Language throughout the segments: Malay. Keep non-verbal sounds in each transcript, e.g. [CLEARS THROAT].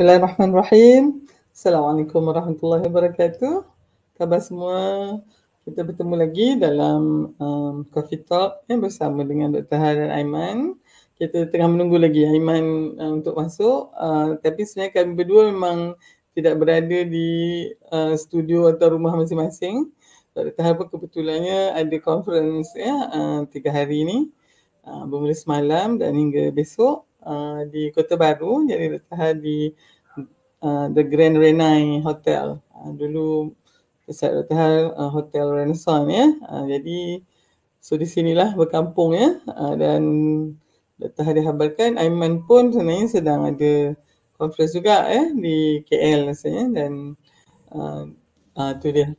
Bismillahirrahmanirrahim. Assalamualaikum warahmatullahi wabarakatuh. Khabar semua. Kita bertemu lagi dalam um, Coffee Talk eh, bersama dengan Dr. Har dan Aiman. Kita tengah menunggu lagi Aiman uh, untuk masuk. Uh, tapi sebenarnya kami berdua memang tidak berada di uh, studio atau rumah masing-masing. Dr. Har pun kebetulannya ada conference ya, uh, tiga hari ini. Uh, bermula semalam dan hingga besok uh, di Kota Baru. Jadi Dr. Har di uh, The Grand Renai Hotel. Uh, dulu Ustaz Dr. Har uh, Hotel Renaissance ya. Uh, jadi so di sinilah berkampung ya. Uh, dan Dr. Har dihabarkan Aiman pun sebenarnya sedang ada conference juga ya di KL rasanya dan uh, uh, tu dia.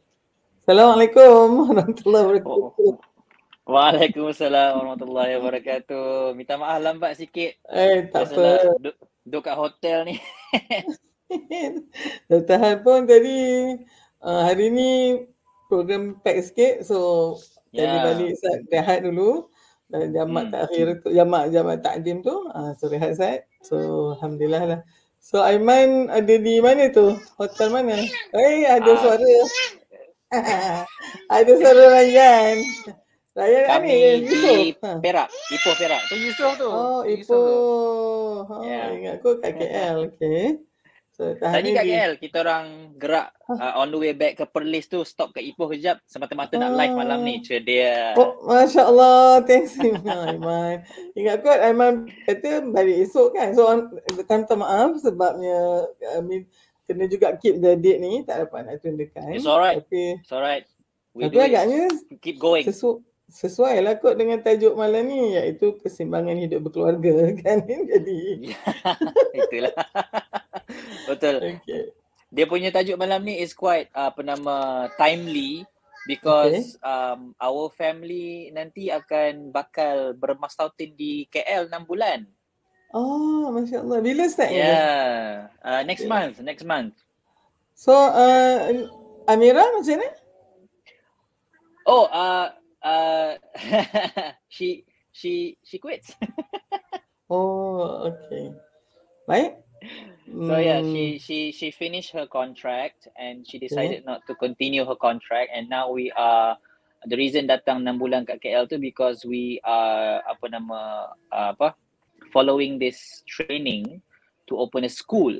Assalamualaikum [LAUGHS] warahmatullahi wabarakatuh. Waalaikumsalam warahmatullahi wabarakatuh. Minta maaf lambat sikit. Eh tak Biasalah apa. Duduk kat hotel ni. [LAUGHS] [LAUGHS] Dr. Han pun tadi uh, hari ni program pack sikit so tadi Ya. balik Ustaz rehat dulu dan jamak Hmm. takhir tu jamak jamak takdim tu uh, so rehat Ustaz so alhamdulillah lah so Aiman ada di mana tu hotel mana eh ada Ah. suara [LAUGHS] ada suara Ryan Ryan Kami ni di ha. Perak. Ipoh Perak. Tu Yusof tu. Oh, Tu Yusof tu. Ipoh. Ha, Ya. ingat aku kat KL. Okay. So, Tadi kat KL kita orang gerak uh, on the way back ke Perlis tu stop kat Ipoh kejap semata-mata nak live malam ni. Cedia. Oh, Masya Allah. Thanks [LAUGHS] Aiman. Ingat kot Aiman kata balik esok kan. So, on- minta maaf sebabnya I mean, kena juga keep the date ni. Tak dapat nak tunjukkan. It's alright. Tapi, It's alright. We tapi agaknya Keep going. sesu, sesuai lah kot dengan tajuk malam ni iaitu keseimbangan hidup berkeluarga [LAUGHS] kan. Jadi, [LAUGHS] Itulah. Betul. okay. Dia punya tajuk malam ni is quite uh, apa nama timely because um, our family nanti akan bakal bermastautin di KL 6 bulan. Oh, Masya Allah. Bila start ni? Yeah. Uh, next Okay. month, next month. So, uh, Amira macam mana? Oh, uh, uh, [LAUGHS] she she she quits. [LAUGHS] Oh, okay. Baik. So yeah, Hmm, she she she finished her contract and she decided not to continue her contract and now we are the reason datang 6 bulan kat KL tu because we are apa nama uh, apa following this training to open a school.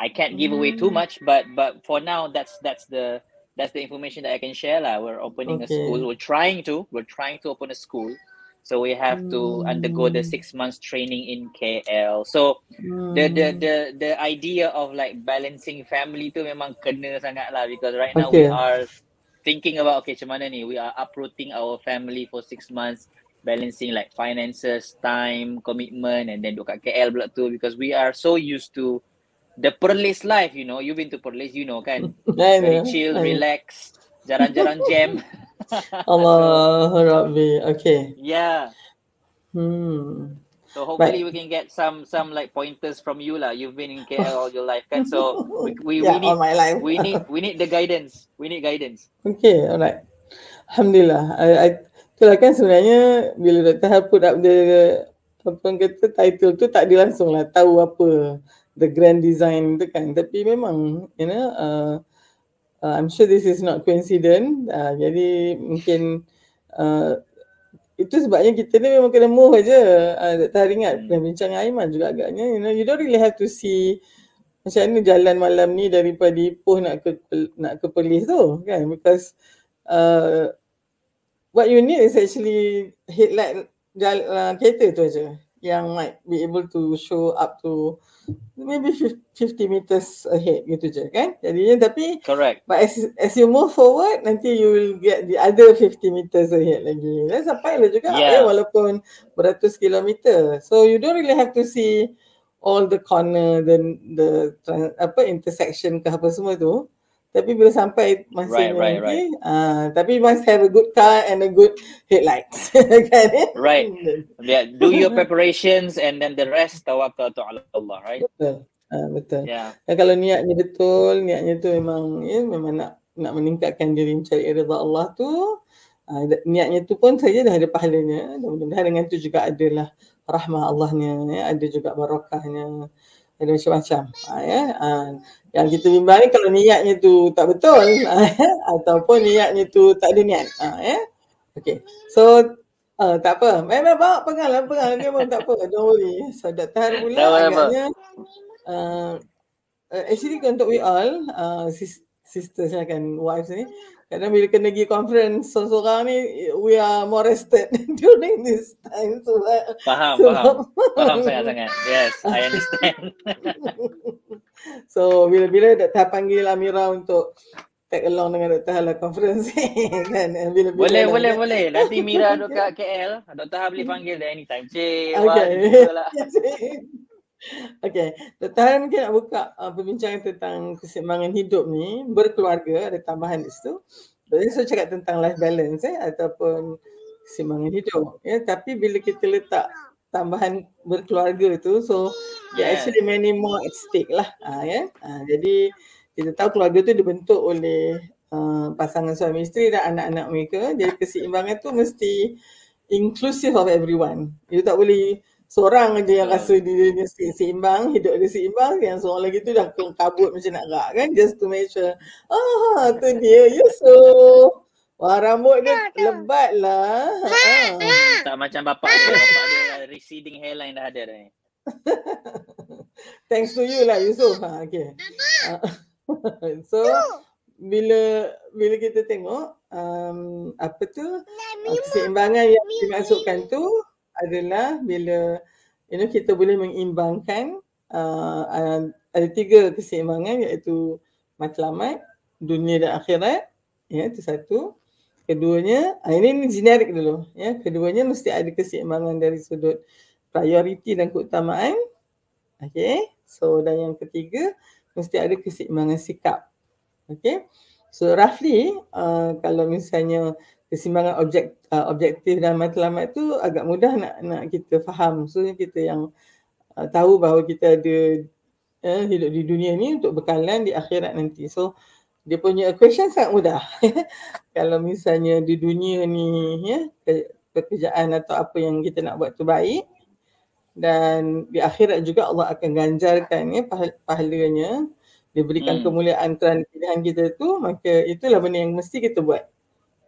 I can't give away too Hmm. much but but for now that's that's the that's the information that I can share lah. We're opening a Okay. school. We're trying to. We're trying to open a school. So we have to undergo the Hmm. six months training in KL. So the the hmm. the the idea of like balancing family tu memang kena sangat lah because right now we Okay. are thinking about okay macam mana ni we are uprooting our family for six months balancing like finances time commitment and then duduk kat KL pula tu because we are so used to the Perlis life you know you've been to Perlis you know kan [LAUGHS] very chill relax jalan-jalan jam [LAUGHS] Allah Rabbi. Okay. yeah Hmm. So hopefully Baik. we can get some some like pointers from you lah. You've been in KL all your life kan. So we [LAUGHS] we, yeah, we need my life. we need we need the guidance. We need guidance. Okay, alright. Alhamdulillah. I, I, itulah kan sebenarnya bila Dr. Har put up the apa kata title tu tak dia langsung lah tahu apa the grand design tu kan. Tapi memang you know uh, uh, I'm sure this is not coincident. Uh, jadi mungkin uh, itu sebabnya kita ni memang kena move aja. Uh, Dr. Har ingat Hmm. pernah bincang dengan Aiman juga agaknya. You know, you don't really have to see macam mana jalan malam ni daripada Ipoh nak ke nak ke Perlis tu kan because uh, what you need is actually headlight jal, uh, kereta tu aja yang might be able to show up to maybe 50 meters ahead gitu je kan jadinya tapi Correct. but as as you move forward nanti you will get the other 50 meters ahead lagi dan sampai lah juga Yeah. eh, walaupun beratus kilometer so you don't really have to see all the corner then the apa intersection ke apa semua tu tapi bila sampai masanya Right, right, nanti ah tapi must have a good car and a good headlights [LAUGHS] kan eh? Right. Yeah. Do your [LAUGHS] preparations and then the rest tawakkal tu ala Allah. Right. betul ah, betul Yeah. Dan kalau niatnya betul, niatnya tu memang ya memang nak nak meningkatkan diri mencari redha Allah tu, da- niatnya tu pun saja dah ada pahalanya. Dan mudah-mudahan dengan tu juga adalah rahmah Allahnya, ya, ada juga barakahnya. Ada macam-macam ha, ya ha, yang kita bimbang ni kalau niatnya tu tak betul ha, [LAUGHS] ya? ataupun niatnya tu tak ada niat ha, ya okey so uh, tak apa memang bawa pegang lah pegang dia pun tak apa don't worry so Dr. pula agaknya uh, actually untuk we all uh, sisters kan wives ni kadang bila kena pergi conference seorang-seorang ni we are more rested [LAUGHS] during this time so faham so, faham [LAUGHS] faham saya sangat yes i understand [LAUGHS] so bila-bila Dr. panggil Amira untuk tag along dengan Dr. Hala conference kan bila -bila boleh boleh kan. boleh nanti Mira duduk kat KL Dr. Hala boleh panggil dia anytime cik okay. Okay, Dr. mungkin nak buka uh, perbincangan tentang keseimbangan hidup ni berkeluarga, ada tambahan di situ. Jadi saya cakap tentang life balance eh, ataupun keseimbangan hidup. Ya, tapi bila kita letak tambahan berkeluarga tu, so yeah. actually many more at stake lah. Ha, ya? ha, jadi kita tahu keluarga tu dibentuk oleh uh, pasangan suami isteri dan anak-anak mereka. Jadi keseimbangan tu mesti inclusive of everyone. You tak boleh seorang je yang rasa dia ni seimbang, hidup dia seimbang, yang seorang lagi tu dah kabut macam nak gerak kan, just to make sure, ah tu dia, Yusuf. Wah rambut dia lebat lah. Ha. Tak macam bapak dia, bapak dia receding hairline dah ada dah ni. [LAUGHS] Thanks to you lah Yusuf. Ha, okay. [LAUGHS] So, bila bila kita tengok um, apa tu keseimbangan yang dimasukkan tu adalah bila you know, kita boleh mengimbangkan uh, uh, ada tiga keseimbangan iaitu matlamat, dunia dan akhirat. Ya, itu satu. Keduanya, uh, ini, ini generik dulu. Ya, keduanya mesti ada keseimbangan dari sudut prioriti dan keutamaan. Okay. So dan yang ketiga mesti ada keseimbangan sikap. Okay. So roughly uh, kalau misalnya kesimbangan objek uh, objektif dan matlamat tu agak mudah nak nak kita faham. So kita yang uh, tahu bahawa kita ada uh, hidup di dunia ni untuk bekalan di akhirat nanti. So dia punya equation sangat mudah. [LAUGHS] Kalau misalnya di dunia ni ya pekerjaan atau apa yang kita nak buat tu baik dan di akhirat juga Allah akan ganjarkan ya pahalanya diberikan hmm. kemuliaan kerana pilihan kita tu maka itulah benda yang mesti kita buat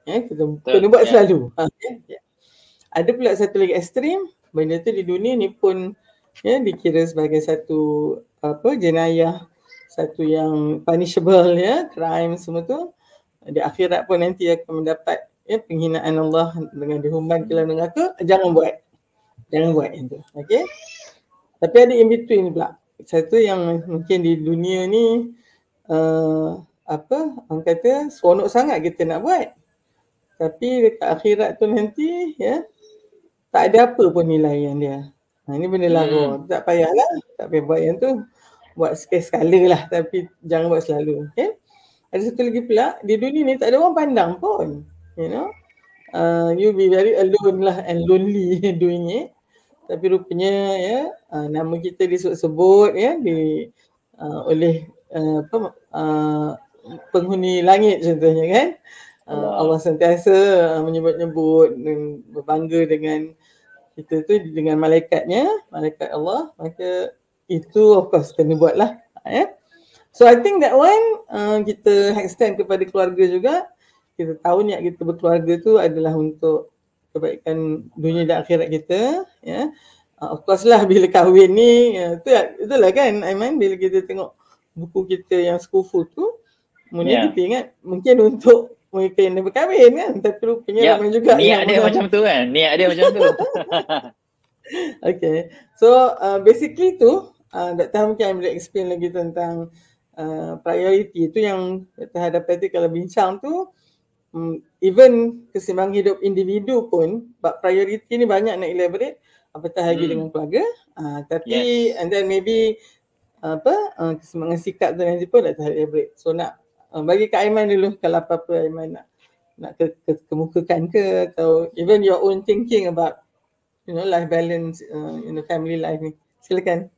Ya, kita Betul, kena buat ya. selalu. Ha, ya. Ada pula satu lagi ekstrim, benda tu di dunia ni pun ya, dikira sebagai satu apa jenayah, satu yang punishable ya, crime semua tu. Di akhirat pun nanti akan mendapat ya, penghinaan Allah dengan dihumban ke dalam neraka, jangan buat. Jangan buat itu. Okay? Tapi ada in between pula. Satu yang mungkin di dunia ni uh, apa orang kata seronok sangat kita nak buat tapi dekat akhirat tu nanti ya tak ada apa pun nilai yang dia. Ha, ini benda lagu. Hmm. Tak payahlah. Tak payah buat yang tu. Buat sekali-sekala lah. Tapi jangan buat selalu. Okay? Ada satu lagi pula. Di dunia ni tak ada orang pandang pun. You know. Uh, you be very alone lah and lonely [LAUGHS] doing it. Tapi rupanya ya uh, nama kita disebut-sebut ya di uh, oleh uh, apa uh, penghuni langit contohnya kan. Uh, Allah sentiasa uh, menyebut-nyebut dan berbangga dengan kita tu dengan malaikatnya, malaikat Allah, maka itu of course kena buat lah. Ya. So I think that one uh, kita extend kepada keluarga juga. Kita tahu niat kita berkeluarga tu adalah untuk kebaikan dunia dan akhirat kita. Ya. Uh, of course lah [LAUGHS] bila kahwin ni, uh, tu, itulah kan Aiman bila kita tengok buku kita yang skufu tu, Mungkin yeah. kita ingat mungkin untuk yang dah berkahwin kan tapi rupanya yep. ramai juga niat dia macam tu kan niat dia macam tu [LAUGHS] okay so uh, basically tu uh, Dr. mungkin boleh explain lagi tentang uh, priority tu yang Dr. hadapi kalau bincang tu um, even keseimbangan hidup individu pun but priority ni banyak nak elaborate apatah lagi hmm. dengan keluarga uh, tapi yes. and then maybe apa uh, keseimbangan sikap tu nanti pun Dr. elaborate so nak Uh, bagi Kak Aiman dulu kalau apa-apa Aiman nak nak ke, ke, kemukakan ke atau even your own thinking about you know life balance uh, in the family life ni. Silakan.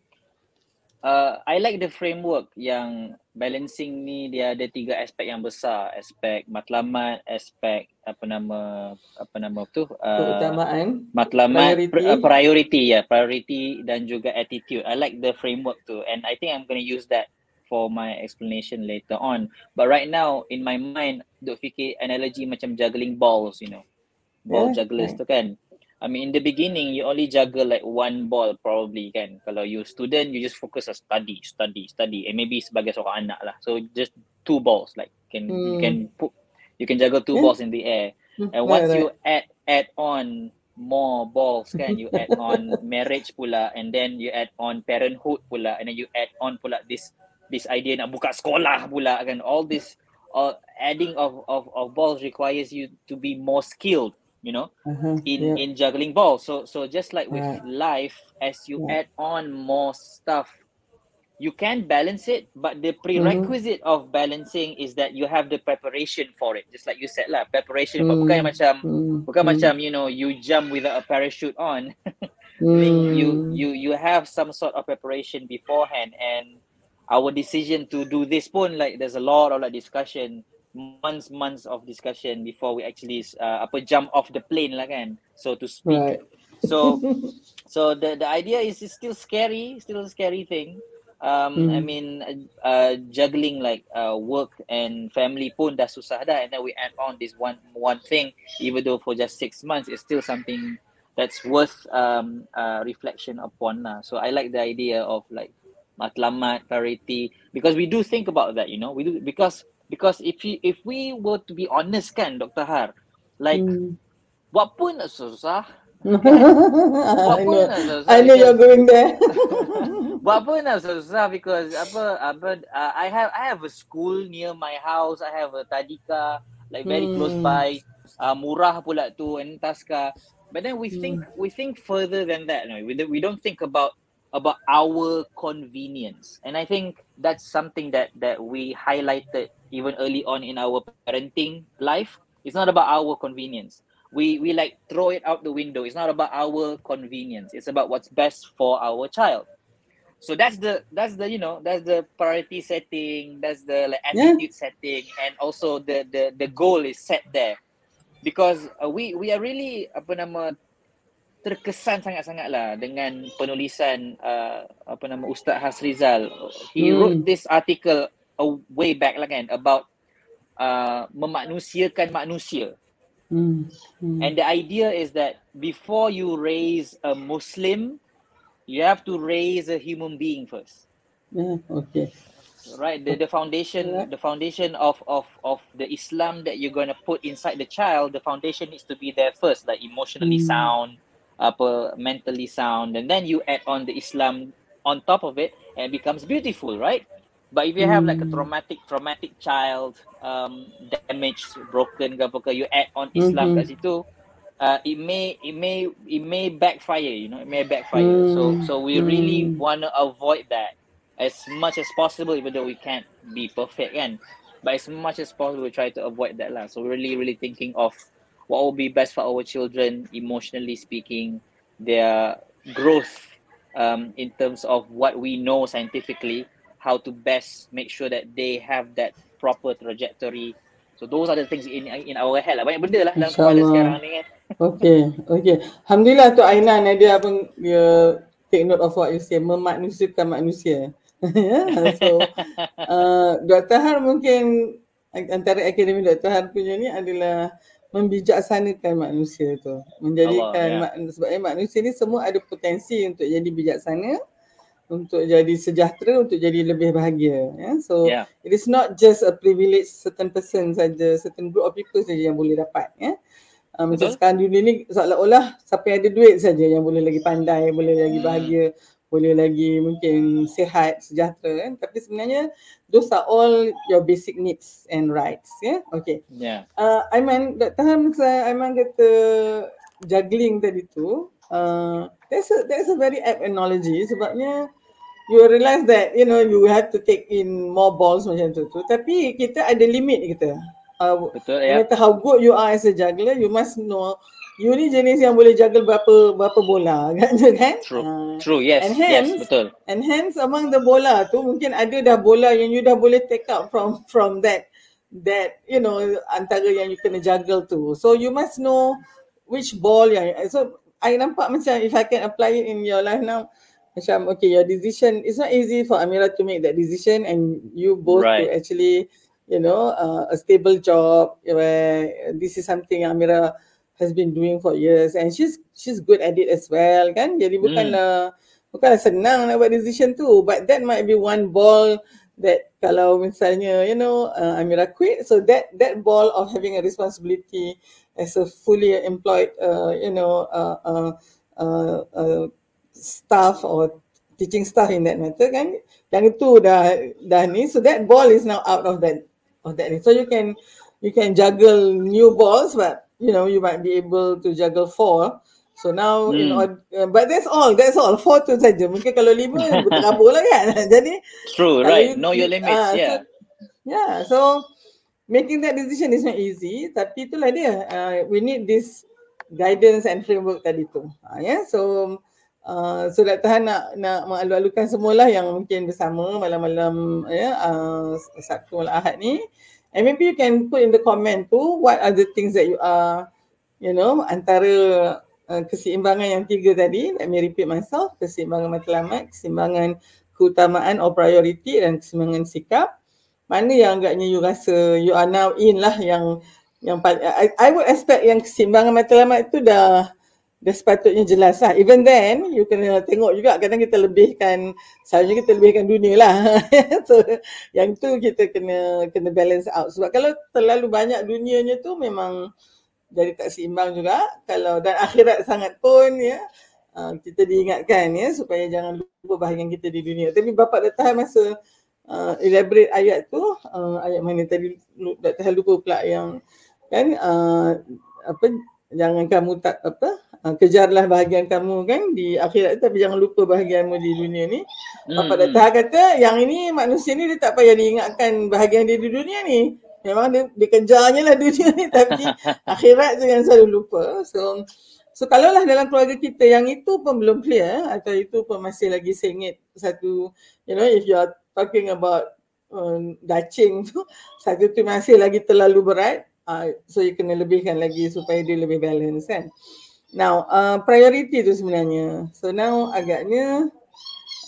Uh, I like the framework yang balancing ni dia ada tiga aspek yang besar aspek matlamat aspek apa nama apa nama tu uh, keutamaan matlamat priority. Pr- uh, priority ya yeah, priority dan juga attitude i like the framework tu and i think i'm going to use that for my explanation later on but right now in my mind duk fikir analogy macam juggling balls you know ball yeah, jugglers yeah. tu kan I mean in the beginning you only juggle like one ball probably kan. Kalau you student you just focus on study, study, study. And maybe sebagai seorang anak lah. So just two balls like can mm. you can put you can juggle two yeah. balls in the air. Hmm. And once right, you add add on more balls kan, you add [LAUGHS] on marriage pula and then you add on parenthood pula and then you add on pula this this idea nak buka sekolah pula kan. All this all adding of of of balls requires you to be more skilled you know uh-huh, in yeah. in juggling balls so so just like with right. life as you yeah. add on more stuff you can balance it but the prerequisite mm-hmm. of balancing is that you have the preparation for it just like you said lah preparation mm. bukan macam mm. bukan macam you know you jump without a parachute on mm. [LAUGHS] you you you have some sort of preparation beforehand and our decision to do this pun like there's a lot of like discussion months months of discussion before we actually uh, apa jump off the plane lah kan so to speak right. so [LAUGHS] so the the idea is it's still scary still a scary thing um mm. i mean uh, juggling like uh, work and family pun dah susah dah and then we add on this one one thing even though for just 6 months it's still something that's worth um uh, reflection upon lah so i like the idea of like matlamat clarity because we do think about that you know we do because because if you if we were to be honest kan Dr. Har like hmm. buat pun nak susah [LAUGHS] buat pun nak susah I know you're going there [LAUGHS] [LAUGHS] buat pun nak susah because apa apa uh, I have I have a school near my house I have a tadika like very hmm. close by uh, murah pula tu and taska but then we hmm. think we think further than that no? we, we don't think about about our convenience. And i think that's something that that we highlighted even early on in our parenting life. It's not about our convenience. We we like throw it out the window. It's not about our convenience. It's about what's best for our child. So that's the that's the you know that's the priority setting. That's the like, attitude yeah. setting. And also the the the goal is set there. Because uh, we we are really apa nama terkesan sangat-sangat lah dengan penulisan uh, apa nama Ustaz Hasrizal. He hmm. wrote this article a way back lah kan about uh, memanusiakan manusia. Mm. Mm. And the idea is that before you raise a Muslim, you have to raise a human being first. Yeah, okay. Right, the, the foundation, yeah. the foundation of, of, of the Islam that you're going to put inside the child, the foundation needs to be there first, like emotionally mm. sound, apa, mentally sound, and then you add on the Islam on top of it, and it becomes beautiful, right? But if you have like a hmm. traumatic traumatic child, um, damaged, broken ke you add on Islam mm-hmm. situ, uh, it may it may it may backfire, you know, it may backfire. Mm. So so we mm. really want to avoid that as much as possible, even though we can't be perfect, kan? But as much as possible, we try to avoid that lah. So we're really really thinking of what will be best for our children, emotionally speaking, their growth um, in terms of what we know scientifically how to best make sure that they have that proper trajectory. So those are the things in in our head lah. Banyak benda lah dalam kepala sekarang ni kan. Okay, okay. Alhamdulillah tu Ainan dia apa dia take note of what you say, memanusiakan manusia. [LAUGHS] so, uh, Dr. Har mungkin antara akademi Dr. Har punya ni adalah membijaksanakan manusia tu. Menjadikan Allah, ya. sebabnya manusia ni semua ada potensi untuk jadi bijaksana untuk jadi sejahtera untuk jadi lebih bahagia ya so yeah. it is not just a privilege certain person saja certain group of people saja yang boleh dapat ya uh, macam sekarang dunia ni seolah-olah siapa yang ada duit saja yang boleh lagi pandai boleh lagi hmm. Boleh lagi mungkin sihat sejahtera kan. Tapi sebenarnya those are all your basic needs and rights ya? Okay. Yeah uh, Aiman Dr. Ham saya Aiman kata juggling tadi tu uh, that's a that's a very apt analogy sebabnya you realize that you know you have to take in more balls macam tu tu. Tapi kita ada limit kita. Uh, betul ya. no matter how good you are as a juggler you must know you ni jenis yang boleh juggle berapa berapa bola [LAUGHS] kan kan? True. Uh, true yes and hence, yes betul. and hence among the bola tu mungkin ada dah bola yang you dah boleh take out from from that that you know antara yang you kena juggle tu. So you must know which ball yang so I nampak macam if I can apply it in your life now macam okay your decision it's not easy for Amira to make that decision and you both right. to actually you know uh, a stable job where this is something Amira has been doing for years and she's she's good at it as well kan? Jadi bukanlah mm. bukanlah senang nak buat decision tu. But that might be one ball that kalau misalnya you know uh, Amira quit. So that that ball of having a responsibility as a fully employed uh, you know uh, uh, uh, uh, staff or teaching staff in that matter kan? Yang itu dah dah ni. So that ball is now out of that of that so you can you can juggle new balls but you know you might be able to juggle four. So now hmm. you know uh, but that's all that's all. Four tu saja. Mungkin kalau lima [LAUGHS] berterabur lah kan. Jadi true right. you, know your limits uh, yeah so, yeah. so making that decision is not easy. Tapi itulah dia uh, we need this guidance and framework tadi tu. Uh, yeah so Uh, so Dr. Han nak, nak mengalu-alukan semualah yang mungkin bersama malam-malam ya, uh, Sabtu malam Ahad ni. And maybe you can put in the comment tu what are the things that you are, you know, antara uh, keseimbangan yang tiga tadi. Let me repeat myself. Keseimbangan matlamat, keseimbangan keutamaan or priority dan keseimbangan sikap. Mana yang agaknya you rasa you are now in lah yang yang I, I would expect yang keseimbangan matlamat tu dah dah sepatutnya jelas lah. Even then, you kena tengok juga kadang kita lebihkan, selalunya kita lebihkan dunia lah. [LAUGHS] so, yang tu kita kena kena balance out. Sebab kalau terlalu banyak dunianya tu memang jadi tak seimbang juga. Kalau dan akhirat sangat pun ya, uh, kita diingatkan ya supaya jangan lupa bahagian kita di dunia. Tapi bapa dah tahan masa uh, elaborate ayat tu, uh, ayat mana tadi dah tahan lupa pula yang kan uh, apa jangan kamu tak apa uh, kejarlah bahagian kamu kan di akhirat tapi jangan lupa bahagianmu di dunia ni. Hmm. Apa Dr. kata yang ini manusia ni dia tak payah diingatkan bahagian dia di dunia ni. Memang dia dikejarnya lah [LAUGHS] dunia ni tapi [LAUGHS] akhirat tu yang selalu lupa. So so kalau lah dalam keluarga kita yang itu pun belum clear atau itu pun masih lagi sengit satu you know if you are talking about um, dacing tu [LAUGHS] satu tu masih lagi terlalu berat uh, so you kena lebihkan lagi supaya dia lebih balance kan. Now, uh, priority tu sebenarnya. So now agaknya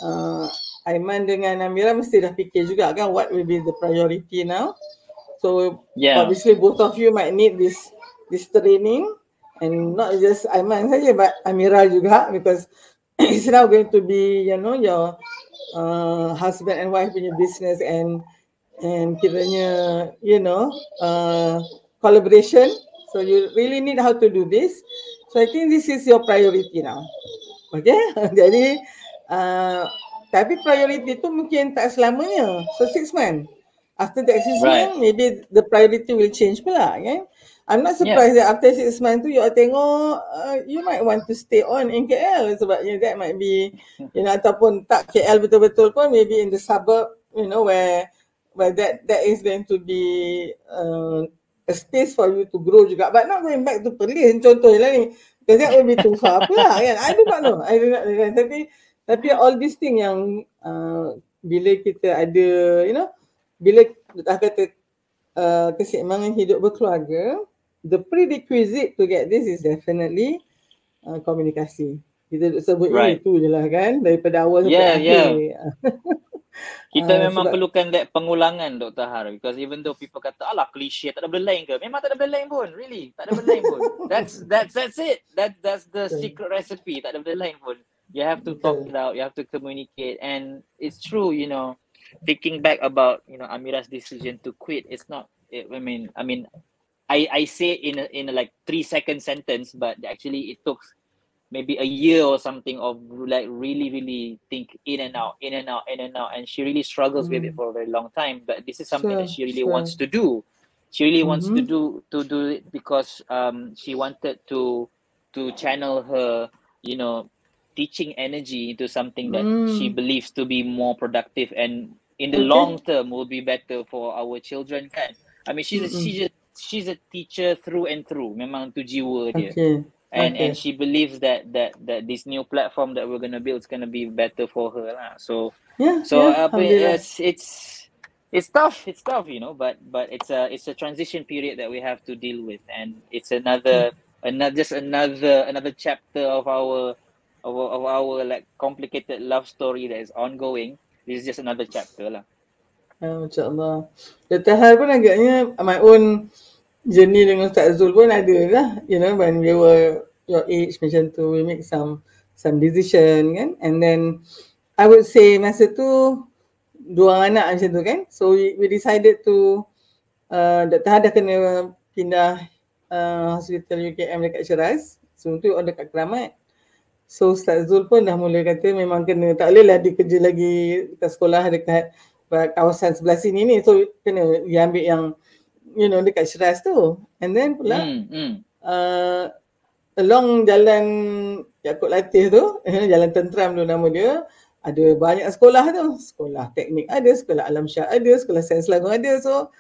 uh, Aiman dengan Amira mesti dah fikir juga kan what will be the priority now. So yeah. obviously both of you might need this this training and not just Aiman saja but Amira juga because [COUGHS] it's now going to be you know your uh, husband and wife punya business and and kiranya you know uh, collaboration. So you really need how to do this. So I think this is your priority now. Okay, [LAUGHS] jadi uh, tapi priority tu mungkin tak selamanya. So six months. After the six right. months, maybe the priority will change pula. Okay? I'm not surprised yeah. that after six months tu you tengok uh, you might want to stay on in KL sebabnya that might be you know ataupun tak KL betul-betul pun maybe in the suburb you know where where that that is going to be uh, a space for you to grow juga. But not going back to Perlis contoh lah ni. Because that will be too far pula kan. I do not know. I do not know. Tapi, tapi all these thing yang uh, bila kita ada, you know, bila dah kata uh, keseimbangan hidup berkeluarga, the prerequisite to get this is definitely uh, komunikasi. Kita sebut right. itu je lah kan daripada awal sampai yeah, akhir. [LAUGHS] Kita uh, memang sebab... perlukan that pengulangan Dr. Har because even though people kata alah klise tak ada benda lain ke? Memang tak ada benda lain pun really tak ada benda lain pun. [LAUGHS] That's that's that's it. That that's the secret recipe tak ada benda lain pun. You have to talk it out you have to communicate and it's true you know thinking back about you know Amira's decision to quit it's not it, I mean I mean I I say in a, in a like 3 second sentence but actually it took maybe a year or something of like really really think in and out in and out in and out and she really struggles mm. with it mm. for a very long time but this is something sure, that she really sure. wants to do she really mm-hmm. wants to mm-hmm. do to do it because um she wanted to to channel her you know teaching energy into something that mm. she believes to be more productive and in the okay. long term will be better for our children kan i mean she's a, she's a, she's a teacher through and through memang tu jiwa dia okay. And Okay. and she believes that that that this new platform that we're gonna build is gonna be better for her lah. So Yeah, so yeah, apa it's it's it's tough it's tough you know but but it's a it's a transition period that we have to deal with and it's another another just another another chapter of our of, our- of our like complicated love story that is ongoing this is just another chapter lah Ya, Masya Allah. Dr. Har pun agaknya my own journey dengan Ustaz Zul pun ada lah. You know, when we were your age macam tu, we make some some decision kan. And then I would say masa tu dua orang anak macam tu kan. So we, we decided to uh, Dr. Har dah kena pindah uh, hospital UKM dekat Shiraz. So tu on dekat Keramat. So Ustaz Zul pun dah mula kata memang kena tak boleh lah dia kerja lagi dekat sekolah dekat kawasan sebelah sini ni. So kena dia ambil yang you know dekat Shiraz tu. And then pula hmm, hmm. uh, along jalan Yaakob Latih tu, [LAUGHS] jalan tenteram tu nama dia, ada banyak sekolah tu. Sekolah teknik ada, sekolah alam syah ada, sekolah sains lagu ada. So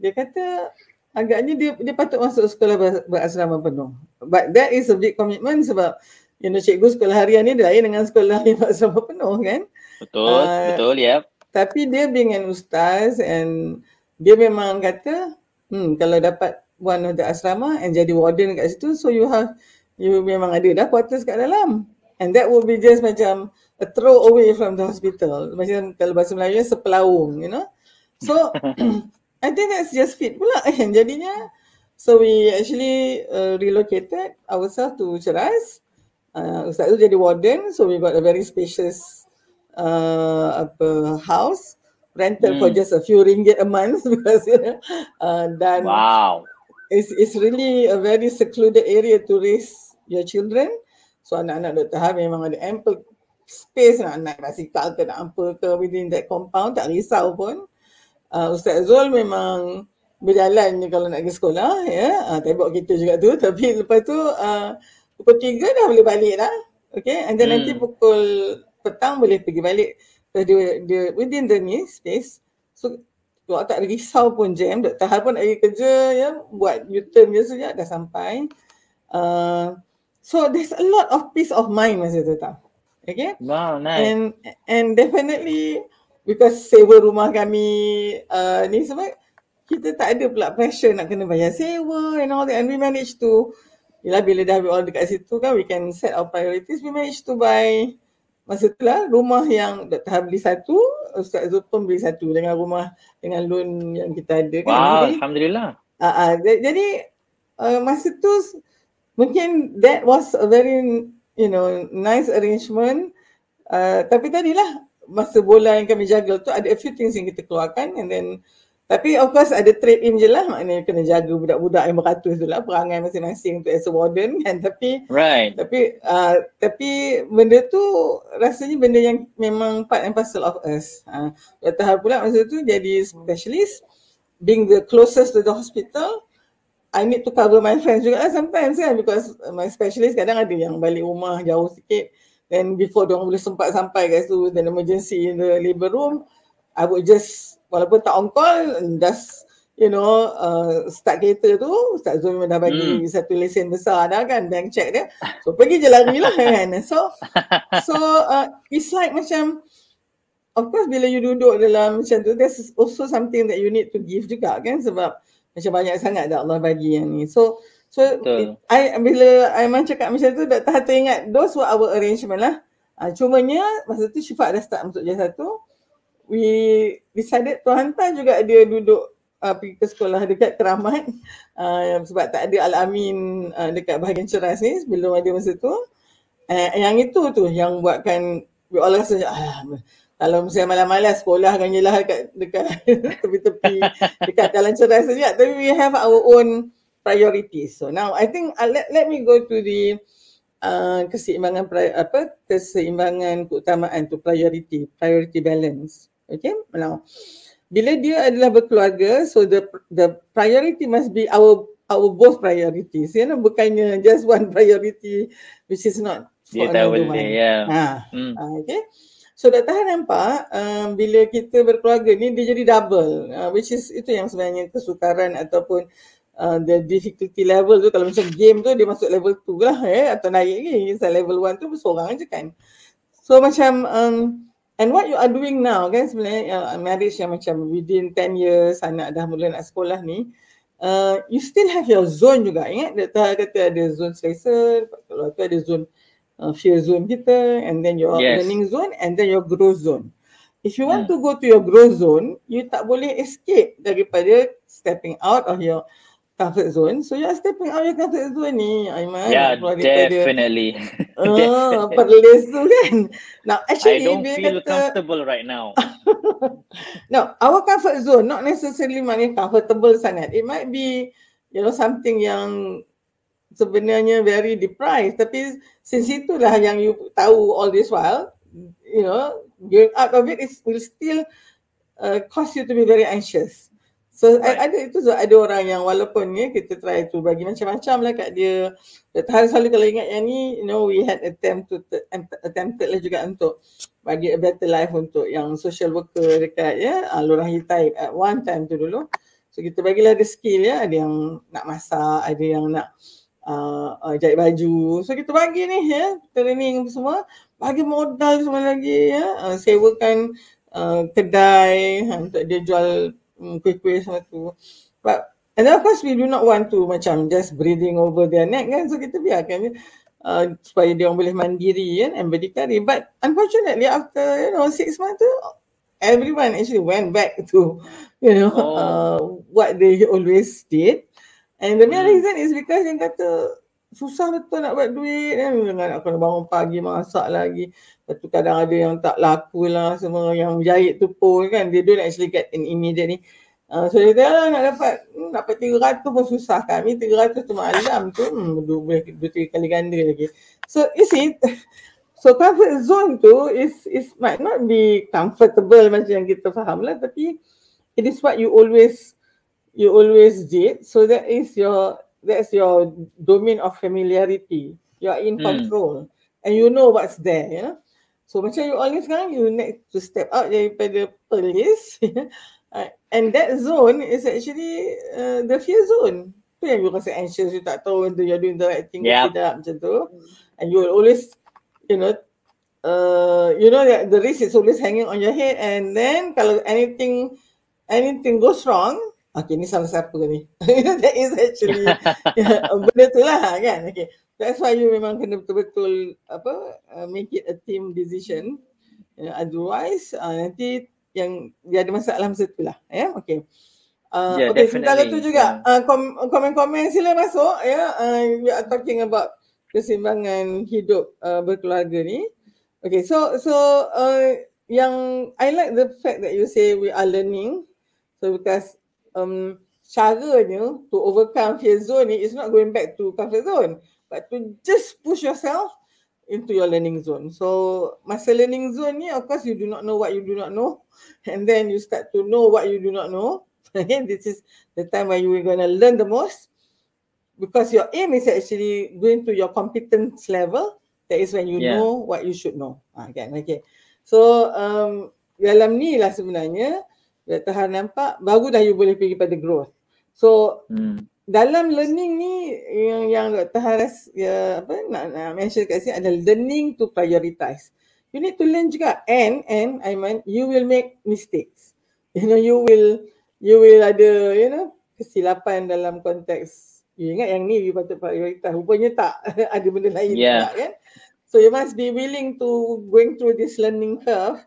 dia kata agaknya dia dia patut masuk sekolah ber- berasrama penuh. But that is a big commitment sebab you know cikgu sekolah harian ni dia lain dengan sekolah yang berasrama penuh kan. betul Uh, betul yep Tapi dia being an ustaz and dia memang kata hmm, kalau dapat one of the asrama and jadi warden kat situ so you have you memang ada dah quarters kat dalam. And that would be just macam a throw away from the hospital. Macam kalau bahasa Melayu sepelaung you know. So [CLEARS THROAT] I think that's just fit pula. [LAUGHS] Kan jadinya so we actually uh, relocated ourselves to Ceras. Uh, Ustaz tu jadi warden so we got a very spacious uh, apa house rental for Hmm. just a few ringgit a month [LAUGHS] because you know uh, dan wow it's it's really a very secluded area to raise your children. So anak-anak Dr. Har memang ada ample space nak naik basikal ke nak apa ke within that compound tak risau pun. Uh, Ustaz Zul memang berjalan je kalau nak pergi sekolah ya. Uh, tembok kita juga tu [LAUGHS] tapi lepas tu uh, pukul 3 dah boleh balik dah. Okay and then Hmm. nanti pukul petang boleh pergi balik. So, dia, dia within the ni space. So Awak tak risau pun jam, Dr. Har pun pergi kerja ya, buat U-turn je saja dah sampai. Uh, so there's a lot of peace of mind masa tu tau. Okay? wow nice And and definitely because sewa rumah kami uh, ni sebab kita tak ada pula pressure nak kena bayar sewa and all that and we manage to Yelah bila dah all dekat situ kan we can set our priorities we manage to buy masa tu lah rumah yang Dr. Har beli satu Ustaz Zul pun beli satu dengan rumah dengan loan yang kita ada kan wow Jadi, alhamdulillah Uh, uh, jadi uh, masa tu mungkin that was a very you know nice arrangement. Uh, tapi tadilah masa bola yang kami jaga tu ada a few things yang kita keluarkan and then tapi of course ada trade in je lah. Maknanya kena jaga budak-budak yang beratus tu lah perangai masing-masing tu as a warden kan? [LAUGHS] Tapi right. tapi uh, tapi benda tu rasanya benda yang memang part and parcel of us. Uh, Dr. Har pula masa tu jadi specialist. Being the closest to the hospital I need to cover my friends juga lah sometimes kan? Because my specialist kadang ada yang balik rumah jauh sikit. Then before dia boleh sempat sampai kat situ then emergency in the labor room I would just walaupun tak on call just you know uh, start kereta tu Ustaz Zul memang dah bagi Hmm. satu lesen besar dah kan bank check dia so pergi je lari lah kan [LAUGHS] so so uh, it's like macam of course bila you duduk dalam macam tu there's also something that you need to give juga kan sebab macam banyak sangat dah Allah bagi yang ni so so Betul. I bila Aiman cakap macam tu Dr. Hatta ingat those were our arrangement lah uh, cumanya masa tu Syifa dah start masuk jas satu we decided to hantar juga dia duduk uh, pergi ke sekolah dekat Keramat. Uh, sebab tak ada Al-Amin uh, dekat bahagian ceras ni belum ada masa tu. Uh, yang itu tu yang buatkan we all rasa kalau misalnya malam-malam sekolah kan je lah dekat, dekat [LAUGHS] tepi-tepi dekat jalan ceras saja tapi we have our own priorities. So now I think uh, let, let me go to the uh, keseimbangan apa keseimbangan keutamaan tu priority priority balance okay now bila dia adalah berkeluarga so the the priority must be our our both priorities you know bukannya just one priority which is not for dia tahu another one ya ha hmm. Ah, okay. So Dr. Han nampak um, bila kita berkeluarga ni dia jadi double uh, which is itu yang sebenarnya kesukaran ataupun uh, the difficulty level tu kalau macam game tu dia masuk level 2 lah eh atau naik lagi so level 1 tu seorang je kan so macam um, and what you are doing now kan sebenarnya uh, marriage yang macam within 10 years anak dah mula nak sekolah ni uh, you still have your zone juga ingat dia kata ada zone selesa kalau tu ada zone uh, fear zone kita and then your yes. learning zone and then your growth zone If you want hmm. to go to your growth zone, you tak boleh escape daripada stepping out of your comfort zone. So you're stepping out your comfort zone ni, Aiman. Yeah, definitely. [LAUGHS] [LAUGHS] Ah, perlis tu kan. Now, actually, I don't feel kata, comfortable right now. [LAUGHS] no, our comfort zone not necessarily maknanya comfortable sangat. It might be, you know, something yang sebenarnya very deprived. Tapi since itulah yang you tahu all this while, you know, going out of it is will still uh, cause you to be very anxious. So right. ada itu ada orang yang walaupun ya kita try to bagi macam-macam lah kat dia. Tapi selalu kalau ingat yang ni, you know, we had attempt to attempted lah juga untuk bagi a better life untuk yang social worker dekat ya uh, Lorah Hitai at one time tu dulu. So kita bagilah ada skill ya, ada yang nak masak, ada yang nak uh, uh, jahit baju. So kita bagi ni ya, training semua, bagi modal semua lagi ya, uh, sewakan uh, kedai uh, untuk dia jual um, kuih-kuih semua tu. But and of course we do not want to macam just breathing over their neck kan. So kita biarkan uh, supaya dia orang boleh mandiri kan and berdikari. But unfortunately after you know six months tu everyone actually went back to you know oh. uh, what they always did. And the main hmm. reason is because yang kata susah betul nak buat duit kan. Nak kena bangun pagi masak lagi. Lepas tu kadang ada yang tak laku lah semua yang jahit tu pun kan. They don't actually get in immediate ni. Uh, so dia kata nak dapat hmm, dapat 300 pun susah kami 300 tu malam tu hmm, boleh dua tiga kali ganda lagi. So you see [LAUGHS] so comfort zone tu is is might not be comfortable macam yang kita faham lah tapi it is what you always you always did. So that is your that's your domain of familiarity. You are in mm. control and you know what's there. You know? So macam you always kan, you need to step out daripada police. [LAUGHS] uh, and that zone is actually uh, the fear zone. Tu yang you rasa anxious, you tak tahu whether you're doing the right thing yep. tidak macam tu. And you will always, you know, uh, you know that the risk is always hanging on your head and then kalau anything anything goes wrong, Okay, ni salah siapa ni? [LAUGHS] that is actually yeah, [LAUGHS] benda tu lah kan. Okay, that's why you memang kena betul-betul apa uh, make it a team decision. Uh, otherwise, uh, nanti yang dia ada masalah masa tu lah. Yeah, okay. Uh, yeah, okay, sementara tu juga uh, kom- komen-komen sila masuk. Ya, yeah, uh, we are talking about keseimbangan hidup uh, berkeluarga ni. Okay, so so uh, yang I like the fact that you say we are learning. So because um, caranya to overcome fear zone ni is not going back to comfort zone but to just push yourself into your learning zone. So masa learning zone ni of course you do not know what you do not know [LAUGHS] and then you start to know what you do not know. [LAUGHS] Again this is the time when you are going to learn the most because your aim is actually going to your competence level that is when you yeah. know what you should know. Ah, kan? Okay. So um, dalam ni lah sebenarnya Dr. Han nampak baru dah you boleh pergi pada growth. So hmm. dalam learning ni yang yang Dr. Han ya, apa nak, nak mention kat sini adalah learning to prioritize. You need to learn juga and and I mean you will make mistakes. You know you will you will ada you know kesilapan dalam konteks you ingat yang ni you patut prioritize. Rupanya tak [LAUGHS] ada benda lain yeah. juga kan. So you must be willing to going through this learning curve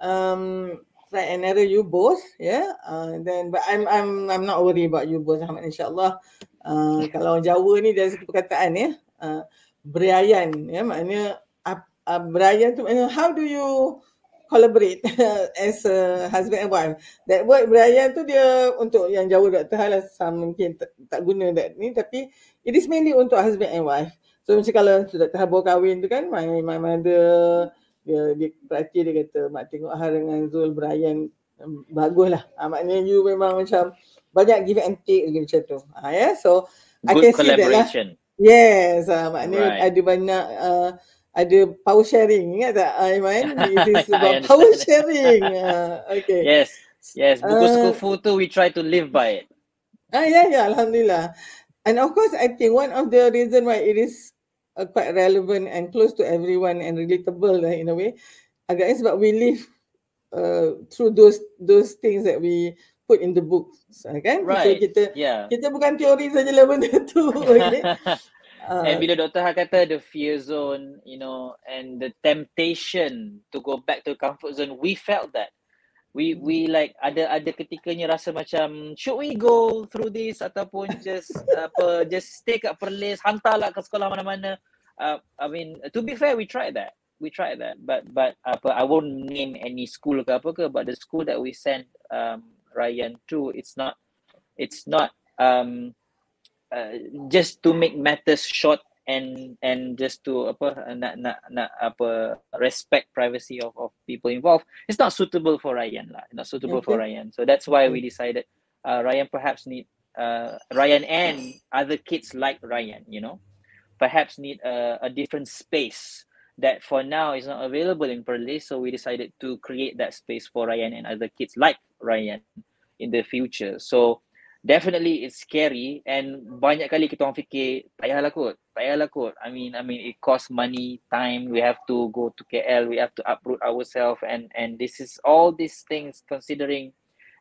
um, try and error you both yeah? Uh, then but i'm i'm i'm not worried about you both Ahmad insyaallah. Uh, kalau orang Jawa ni dia satu perkataan ya uh, berayan ya maknanya uh, uh, berayan tu maknanya how do you collaborate [LAUGHS] as a husband and wife? That word berayan tu dia untuk yang Jawa Dr. Hal mungkin tak, tak guna that ni tapi it is mainly untuk husband and wife. So macam kalau sudah Hal kahwin tu kan my my mother dia dia perhati dia kata mak tengok hal dengan Zul Brian um, baguslah. Ha, maknanya you memang macam banyak give and take lagi macam tu. Ha, yeah? So Good I can see that lah. Yes, ha, maknanya right. ada banyak uh, ada power sharing. Ingat tak Aiman? [LAUGHS] This is about power sharing. Uh, okay. Yes. Yes, buku uh, skufu tu we try to live by it. Ah, yeah, yeah, Alhamdulillah. And of course, I think one of the reason why it is uh, quite relevant and close to everyone and relatable lah in a way, agaknya sebab we live uh, through those those things that we put in the books, kan? Right. So kita Yeah. kita bukan teori saja lah benda [LAUGHS] tu. okay? [LAUGHS] and Uh, bila Dr. Ha kata the fear zone, you know, and the temptation to go back to comfort zone, we felt that. We we like ada ada ketikanya rasa macam should we go through this ataupun just [LAUGHS] apa just stay kat Perlis hantarlah ke sekolah mana-mana. Uh, I mean to be fair we tried that. We tried that but but apa I won't name any school ke apa ke but the school that we sent um Ryan to it's not it's not um uh, just to make matters short and and just to apa nak nak nak apa respect privacy of of people involved it's not suitable for Ryan lah. Not suitable for Ryan. So that's why we decided uh, Ryan perhaps need uh, Ryan and other kids like Ryan you know? Perhaps need a, a different space that for now is not available in Perlis so we decided to create that space for Ryan and other kids like Ryan in the future. So definitely it's scary and banyak kali kita orang fikir tak payahlah kot tak payahlah kot. I mean I mean it costs money time we have to go to KL we have to uproot ourselves and and this is all these things considering.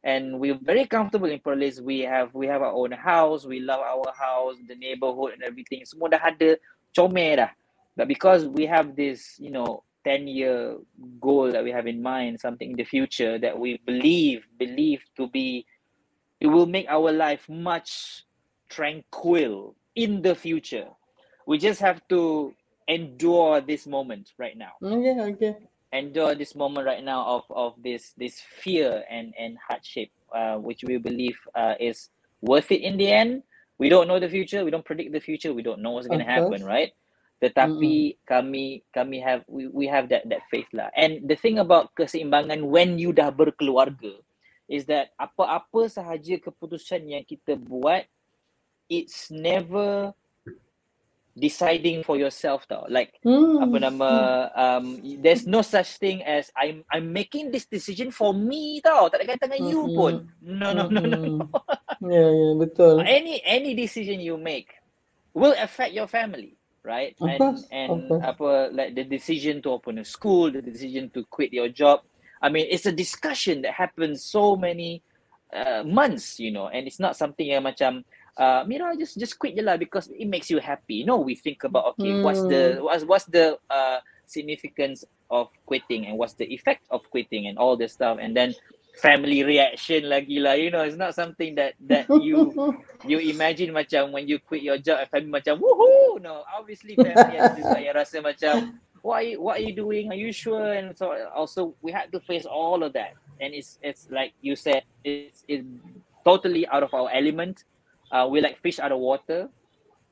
And we're very comfortable in Perlis. We have we have our own house we love our house the neighborhood and everything. Semua dah ada comel dah. But because we have this you know 10 year goal that we have in mind something in the future that we believe believe to be it will make our life much tranquil in the future. We just have to endure this moment right now. okay, okay. Endure this moment right now of of this this fear and and hardship, uh, which we believe uh, is worth it in the end. We don't know the future. We don't predict the future. We don't know what's going to happen, right? Tetapi kami kami have we, we have that that faith lah. And the thing about keseimbangan when you dah berkeluarga is that apa-apa sahaja keputusan yang kita buat it's never deciding for yourself tau. Like Hmm. apa nama um there's no such thing as I'm I'm making this decision for me tau. Tak ada kaitan dengan you Mm-mm. pun. No no no no. no. Ya, ya, betul. [LAUGHS] any any decision you make will affect your family right Of and course, and apa like the decision to open a school the decision to quit your job i mean it's a discussion that happens so many uh, months you know and it's not something yang macam uh, Mira just just quit je lah because it makes you happy. No we think about okay what's the what's what's the uh, significance of quitting and what's the effect of quitting and all this stuff. And then family reaction lagi lah you know it's not something that that you [LAUGHS] you imagine macam when you quit your job family macam woohoo! No obviously family ada juga yang rasa macam what are you, what are you doing are you sure and so also we had to face all of that and it's it's like you said it's it's totally out of our element uh, we like fish out of water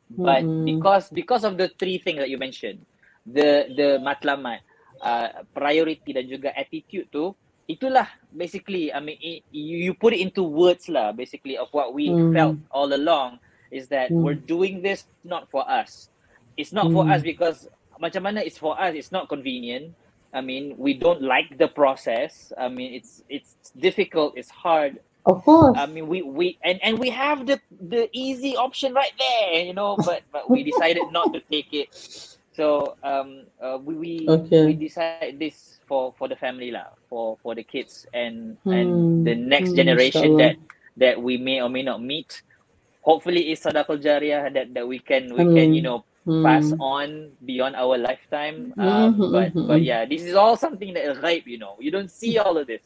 but Mm-mm. because because of the three things that you mentioned the the matlamat uh, priority dan juga attitude tu itulah basically I mean it, you, you put it into words lah basically of what we Mm. felt all along is that Mm. we're doing this not for us it's not for Mm. us because macam mana it's for us it's not convenient I mean we don't like the process I mean it's it's difficult it's hard Of course. I mean, we we and and we have the the easy option right there, you know, but but we decided not to take it. So um, uh, we we Okay. we decided this for for the family lah, for for the kids and Hmm. and the next Hmm, generation insyaAllah. that that we may or may not meet. Hopefully, it's sadaqah jariyah that that we can we can you Amin. Know pass Hmm. on beyond our lifetime. Um, but mhm, but yeah, this is all something that is ghaib, you know. You don't see all of this.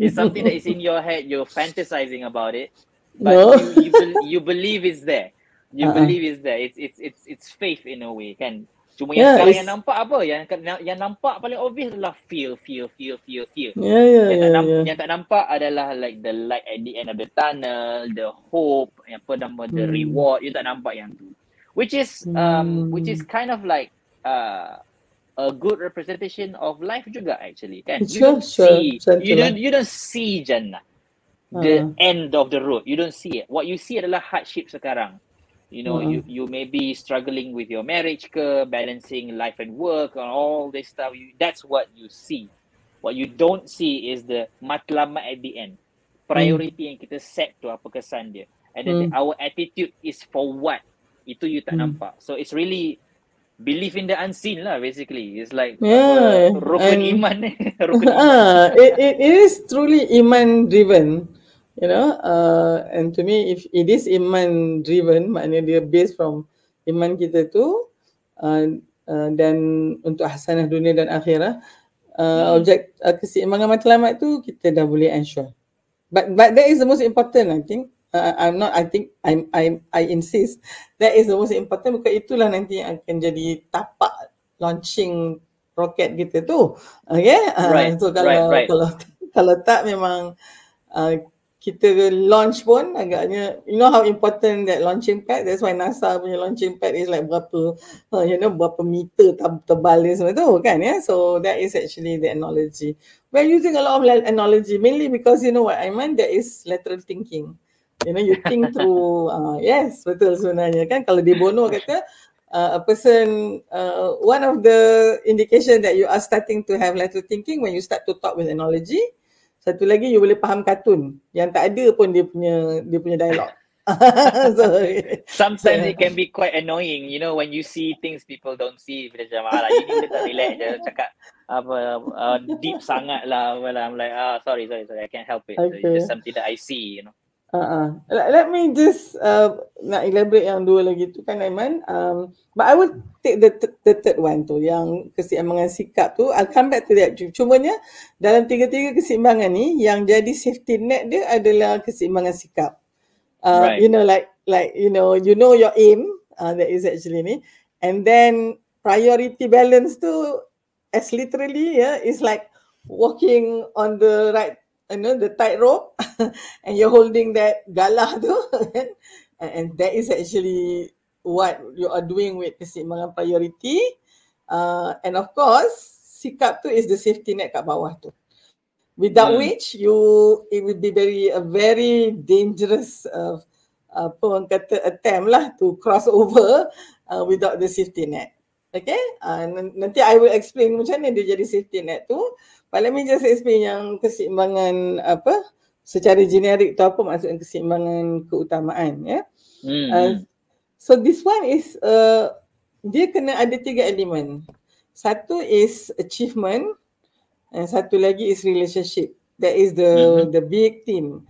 It's something that is in your head. You're fantasizing about it, but No. you you, bel- you believe it's there. You Uh-uh. believe it's there. It's it's it's it's faith in a way, kan? Cuma yang Yeah, sekarang it's- yang nampak apa? Yang yang nampak paling obvious adalah fear, fear, fear, fear, fear. Ya, ya, Yang ya, tak, nam- ya. yang tak nampak adalah like the light at the end of the tunnel, the hope, yang apa nama the Hmm. reward. You tak nampak yang tu. Which is um which is Hmm. kind of like uh a good representation of life juga actually kan. You Sure, don't sure. see Macam you don't you don't see jannah. The Ah. end of the road. You don't see it. What you see adalah hardship sekarang. You know, Ah. you you may be struggling with your marriage ke, balancing life and work and all this stuff. You, that's what you see. What you don't see is the matlamat at the end. Priority yang kita set tu apa kesan dia. and then hmm. our attitude is for what itu you tak hmm. nampak. So it's really believe in the unseen lah basically. It's like yeah. uh, rukun and, iman. [LAUGHS] Rukun [LAUGHS] iman. it, it, it is truly iman driven you know? Uh, and to me if it is iman driven maknanya dia based from iman kita tu uh, uh, dan untuk hasanah dunia dan akhirat uh, hmm. objek uh, keseimbangan matlamat tu kita dah boleh ensure. But but that is the most important i think uh, I'm not I think I'm I I insist [LAUGHS] that is the most important because itulah nanti yang akan jadi tapak launching roket kita tu okay uh, right. so kalau right, right. kalau [LAUGHS] kalau tak memang uh, kita launch pun agaknya you know how important that launching pad that's why NASA punya launching pad is like berapa uh, you know berapa meter tebal dia semua tu kan ya yeah? so that is actually the analogy we're using a lot of analogy mainly because you know what I mean there is lateral thinking you know you think through uh, yes betul sebenarnya. Kan kalau di Bono kata uh, a person uh, one of the indication that you are starting to have lateral thinking when you start to talk with analogy. Satu lagi you boleh faham kartun. Yang tak ada pun dia punya dia punya dialog [LAUGHS] so, sometimes so, it can [LAUGHS] be quite annoying you know when you see things people don't see. Macam ah lah ini kita relax. Je cakap apa uh, deep sangat lah. I'm like ah sorry sorry sorry I can't help it. Okay. it's just something that I see you know Uh-uh. Let, let me just uh, nak elaborate yang dua lagi tu kan Aiman. Um, but I will take the, the third one tu yang keseimbangan sikap tu. I'll come back to that. Cumanya dalam tiga-tiga keseimbangan ni yang jadi safety net dia adalah keseimbangan sikap. Uh, right. You know like like you know you know your aim uh, that is actually ni. And then priority balance tu as literally yeah is like walking on the right you know the tightrope [LAUGHS] and you're holding that galah tu [LAUGHS] and, and that is actually what you are doing with keseimbangan priority. Uh, and of course sikap tu is the safety net kat bawah tu. Without hmm. which you it would be very a very dangerous uh, apa orang kata attempt lah to cross [LAUGHS] over uh, without the safety net okay uh, nanti I will explain macam mana dia jadi safety net tu But let me just explain yang keseimbangan apa secara generik tu apa maksud keseimbangan keutamaan ya. Hmm. Uh, so this one is uh, dia kena ada tiga elemen. Satu is achievement and satu lagi is relationship. That is the hmm. the big theme.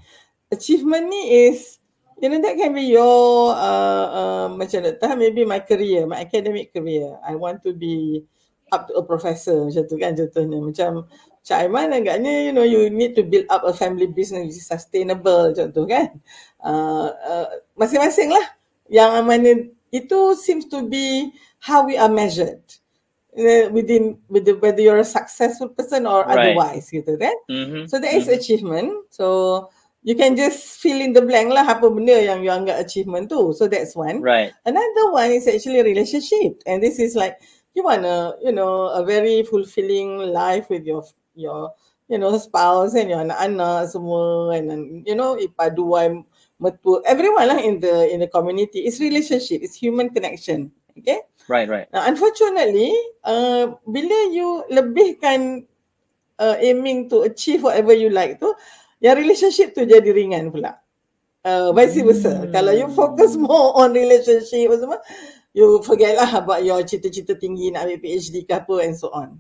Achievement ni is you know that can be your uh, uh, macam tak maybe my career, my academic career. I want to be up to a professor macam tu kan contohnya macam Cak Aiman agaknya you know you need to build up a family business which is sustainable contoh kan. Uh, uh, masing-masing lah yang mana itu seems to be how we are measured uh, within with the, whether you're a successful person or right. otherwise gitu kan. Mm-hmm. So that is mm-hmm. achievement. So you can just fill in the blank lah apa benda yang you anggap achievement tu. So that's one. Right. Another one is actually relationship. And this is like you want a you know a very fulfilling life with your your you know spouse and your anak-anak semua. And then you know ipaduan mertua everyone lah in the in the community. It's relationship. It's human connection. Okay? Right right. Now unfortunately uh, bila you lebihkan uh, aiming to achieve whatever you like tu yang relationship tu jadi ringan pula uh, vice versa hmm. kalau you focus more on relationship semua you forget lah about your cita-cita tinggi nak ambil PhD ke apa and so on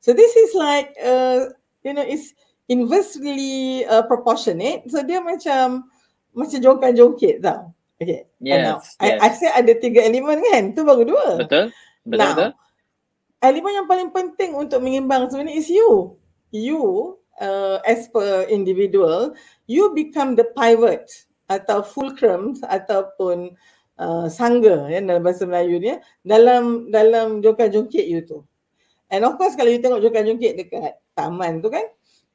So this is like, uh, you know, it's inversely uh, proportionate. So dia macam macam jongkan-jongkit tau. Okay. Yes, now, yes. I, I say ada tiga elemen kan? Tu baru dua. Betul. Betul. Now, betul. elemen yang paling penting untuk mengimbang sebenarnya is you. You, uh, as per individual, you become the pivot atau fulcrum ataupun uh, sangga ya, dalam bahasa Melayu ni dalam dalam jongkan-jongkit you tu. And of course kalau you tengok jongkak-jongkit dekat taman tu kan,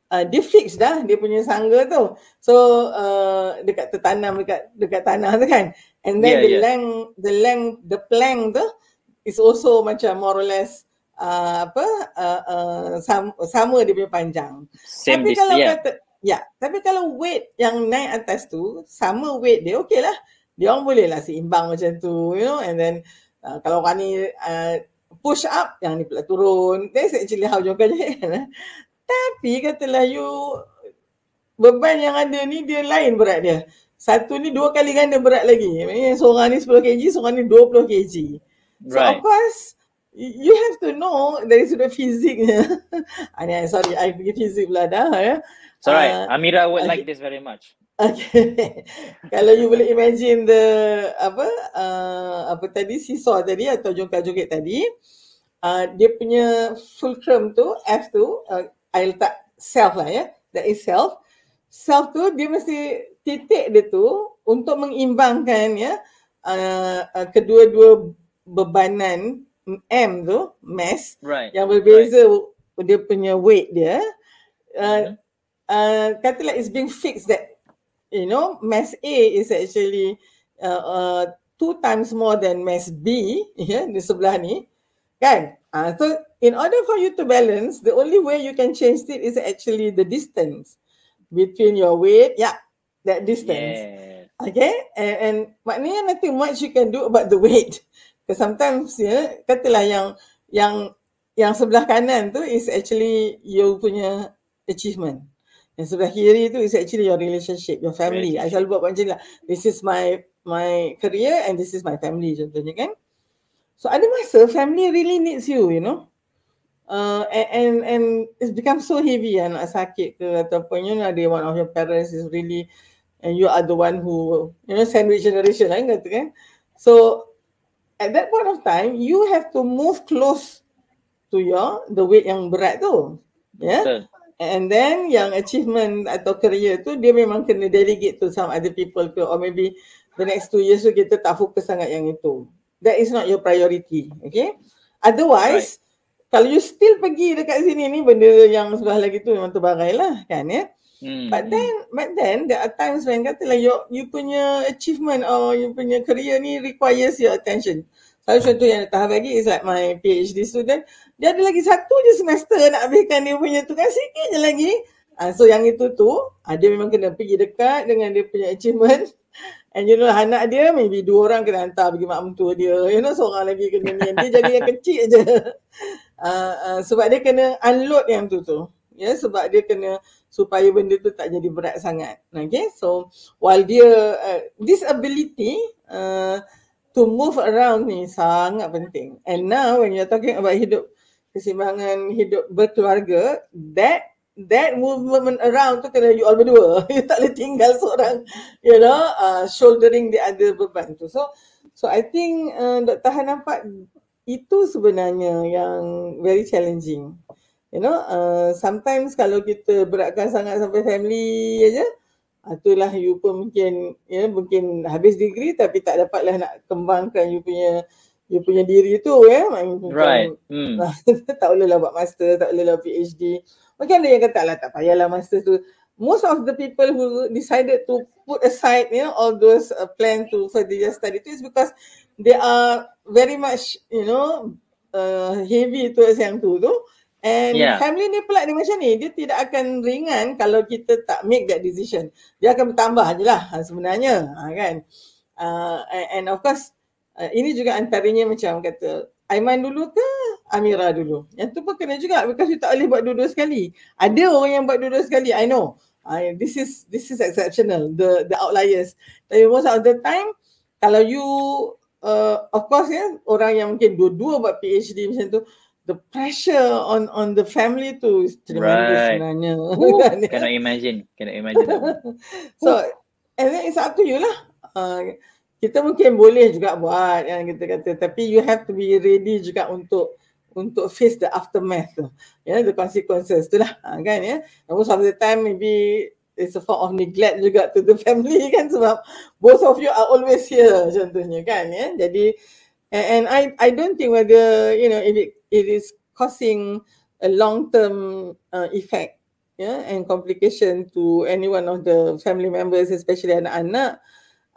uh, dia fix dah dia punya sangga tu. So uh, dekat tertanam dekat dekat tanah tu kan. And then yeah, the yeah. length the length the plank tu is also macam more or less uh, apa uh, uh, sama, sama dia punya panjang. Same tapi kalau yeah. kata ya, tapi kalau weight yang naik atas tu sama weight dia okey lah. Dia orang boleh lah seimbang macam tu, you know, and then uh, kalau orang ni uh, push up yang ni pula turun that's actually how yoga [LAUGHS] kan tapi katalah you beban yang ada ni dia lain berat dia satu ni dua kali ganda berat lagi. Maksudnya seorang ni 10 kg, seorang ni 20 kg. So right. of course, you have to know dari sudut fiziknya. [LAUGHS] ah, sorry, I pergi fizik pula dah. Ya. Sorry, uh, Amira would okay. like this very much. Okay. [LAUGHS] Kalau you boleh imagine the apa uh, apa tadi seesaw tadi atau jongkat-jongkat tadi, uh, dia punya fulcrum tu F tu, uh, I letak self lah ya. That is self. Self tu dia mesti titik dia tu untuk mengimbangkan ya uh, uh, kedua-dua bebanan M tu mass right. yang berbeza right. dia punya weight dia uh, uh, katalah it's being fixed that you know mass A is actually uh, uh, two times more than mass B [LAUGHS] yeah, di sebelah ni kan uh, so in order for you to balance the only way you can change it is actually the distance between your weight yeah that distance. Yeah. Okay, and, and maknanya nothing much you can do about the [LAUGHS] weight. Because sometimes ya, katalah yang yang yang sebelah kanan tu is actually you punya achievement. Yang sebelah kiri tu is actually your relationship, your family. I selalu buat macam ni lah. This is my my career and this is my family contohnya kan. So ada masa family really needs you, you know. Uh, and, and and it's become so heavy ya nak sakit ke ataupun you know ada one of your parents is really and you are the one who you know sandwich generation kan kata kan so at that point of time you have to move close to your the weight yang berat tu. Yeah and then yang achievement atau career tu dia memang kena delegate to some other people ke or maybe the next two years tu kita tak fokus sangat yang itu. That is not your priority okay? Otherwise right. kalau you still pergi dekat sini ni benda yang sebelah lagi tu memang terbarai lah kan ya? yeah? Hmm. But then, but then there are times when katalah you, you punya achievement or you punya career ni requires your attention. Satu contoh yang tahap lagi is like my PhD student. Dia ada lagi satu je semester nak habiskan dia punya tugas sikit je lagi. Uh, so yang itu tu, uh, dia memang kena pergi dekat dengan dia punya achievement. [LAUGHS] And you know anak dia maybe dua orang kena hantar pergi mak mentua dia. You know seorang lagi kena ni. Dia jaga yang kecil je. Uh, [LAUGHS] uh, sebab dia kena unload yang tu tu. Ya yeah, sebab dia kena supaya benda tu tak jadi berat sangat. Okay, so while dia uh, this ability uh, to move around ni sangat penting. And now when you're talking about hidup kesimbangan hidup berkeluarga, that that movement around tu kena you all berdua. [LAUGHS] you tak boleh tinggal seorang, you know, uh, shouldering the other beban tu. So so I think uh, Dr. Han nampak itu sebenarnya yang very challenging you know uh, sometimes kalau kita beratkan sangat sampai family aja itulah you pun mungkin ya yeah, mungkin habis degree tapi tak dapatlah nak kembangkan you punya you punya diri tu ya yeah? right hmm. [LAUGHS] tak boleh lah buat master tak boleh lah PhD mungkin ada yang kata lah tak payahlah master tu most of the people who decided to put aside you know all those uh, plan to further their study is because they are very much you know uh, heavy towards yang tu tu And yeah. family ni pula dia macam ni, dia tidak akan ringan kalau kita tak make that decision. Dia akan bertambah je lah ha, sebenarnya ha, kan. Uh, and of course, uh, ini juga antaranya macam kata, Aiman dulu ke Amira dulu? Yang tu pun kena juga because you tak boleh buat dua-dua sekali. Ada orang yang buat dua-dua sekali, I know. Uh, this is this is exceptional, the the outliers. Tapi most of the time, kalau you, uh, of course ya, orang yang mungkin dua-dua buat PhD macam tu, the pressure on on the family tu is tremendous right. sebenarnya. [LAUGHS] Kan, cannot imagine, cannot imagine. [LAUGHS] so, and then it's up to you lah. Uh, kita mungkin boleh juga buat yang kita kata, tapi you have to be ready juga untuk untuk face the aftermath tu. Ya, yeah, the consequences tu lah. Uh, kan ya. Yeah? Most of the time maybe it's a form of neglect juga to the [LAUGHS] family kan sebab both of you are always here contohnya kan ya. Yeah? Jadi and, and I I don't think whether you know if it it is causing a long-term uh, effect yeah, and complication to any one of the family members, especially anak-anak,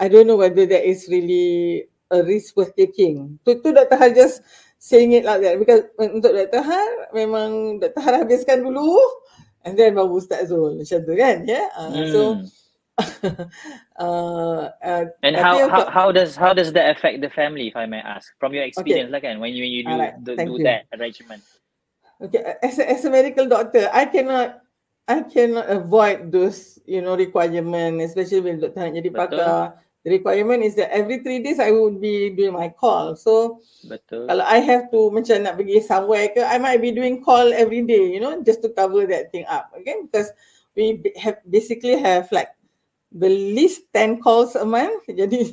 I don't know whether that is really a risk worth taking. Tu, tu Dr. Har just saying it like that because untuk Dr. Har, memang Dr. Har habiskan dulu and then baru Ustaz Zul macam tu kan. Yeah? Uh, mm. So, [LAUGHS] uh, uh, and how, how how does how does that affect the family if I may ask from your experience okay. like when you when you do, right. do, do that arrangement okay as a, as a medical doctor I cannot I cannot avoid those, you know, requirement, especially when nak jadi pakar. The requirement is that every three days I would be doing my call. So Betul. kalau I have to macam nak pergi somewhere ke, I might be doing call every day, you know, just to cover that thing up. Okay, because we have basically have like least 10 calls a month. [LAUGHS] Jadi,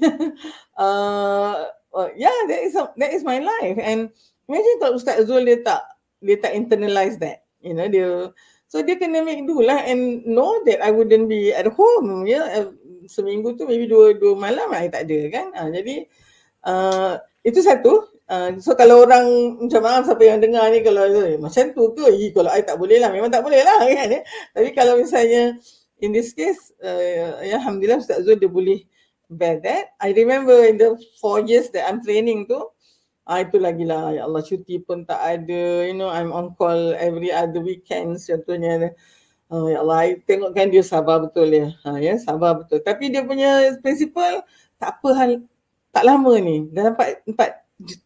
uh, yeah, that is a, that is my life. And imagine kalau Ustaz Zul dia tak dia tak internalize that, you know, dia so dia kena make do lah and know that I wouldn't be at home, ya. Yeah. Seminggu tu maybe dua dua malam I tak ada kan. Uh, jadi uh, itu satu. Uh, so kalau orang macam maaf siapa yang dengar ni kalau macam tu ke? Eh, kalau I tak boleh lah. Memang tak boleh lah kan. Eh? Tapi kalau misalnya in this case, uh, ya, Alhamdulillah Ustaz Zul dia boleh bear that. I remember in the four years that I'm training tu, ah, itu lagi lah, ya Allah cuti pun tak ada, you know, I'm on call every other weekend contohnya. Oh, ya Allah, I tengok kan dia sabar betul ya. Ha, ya, sabar betul. Tapi dia punya principle, tak apa hal, tak lama ni. Dalam empat, empat,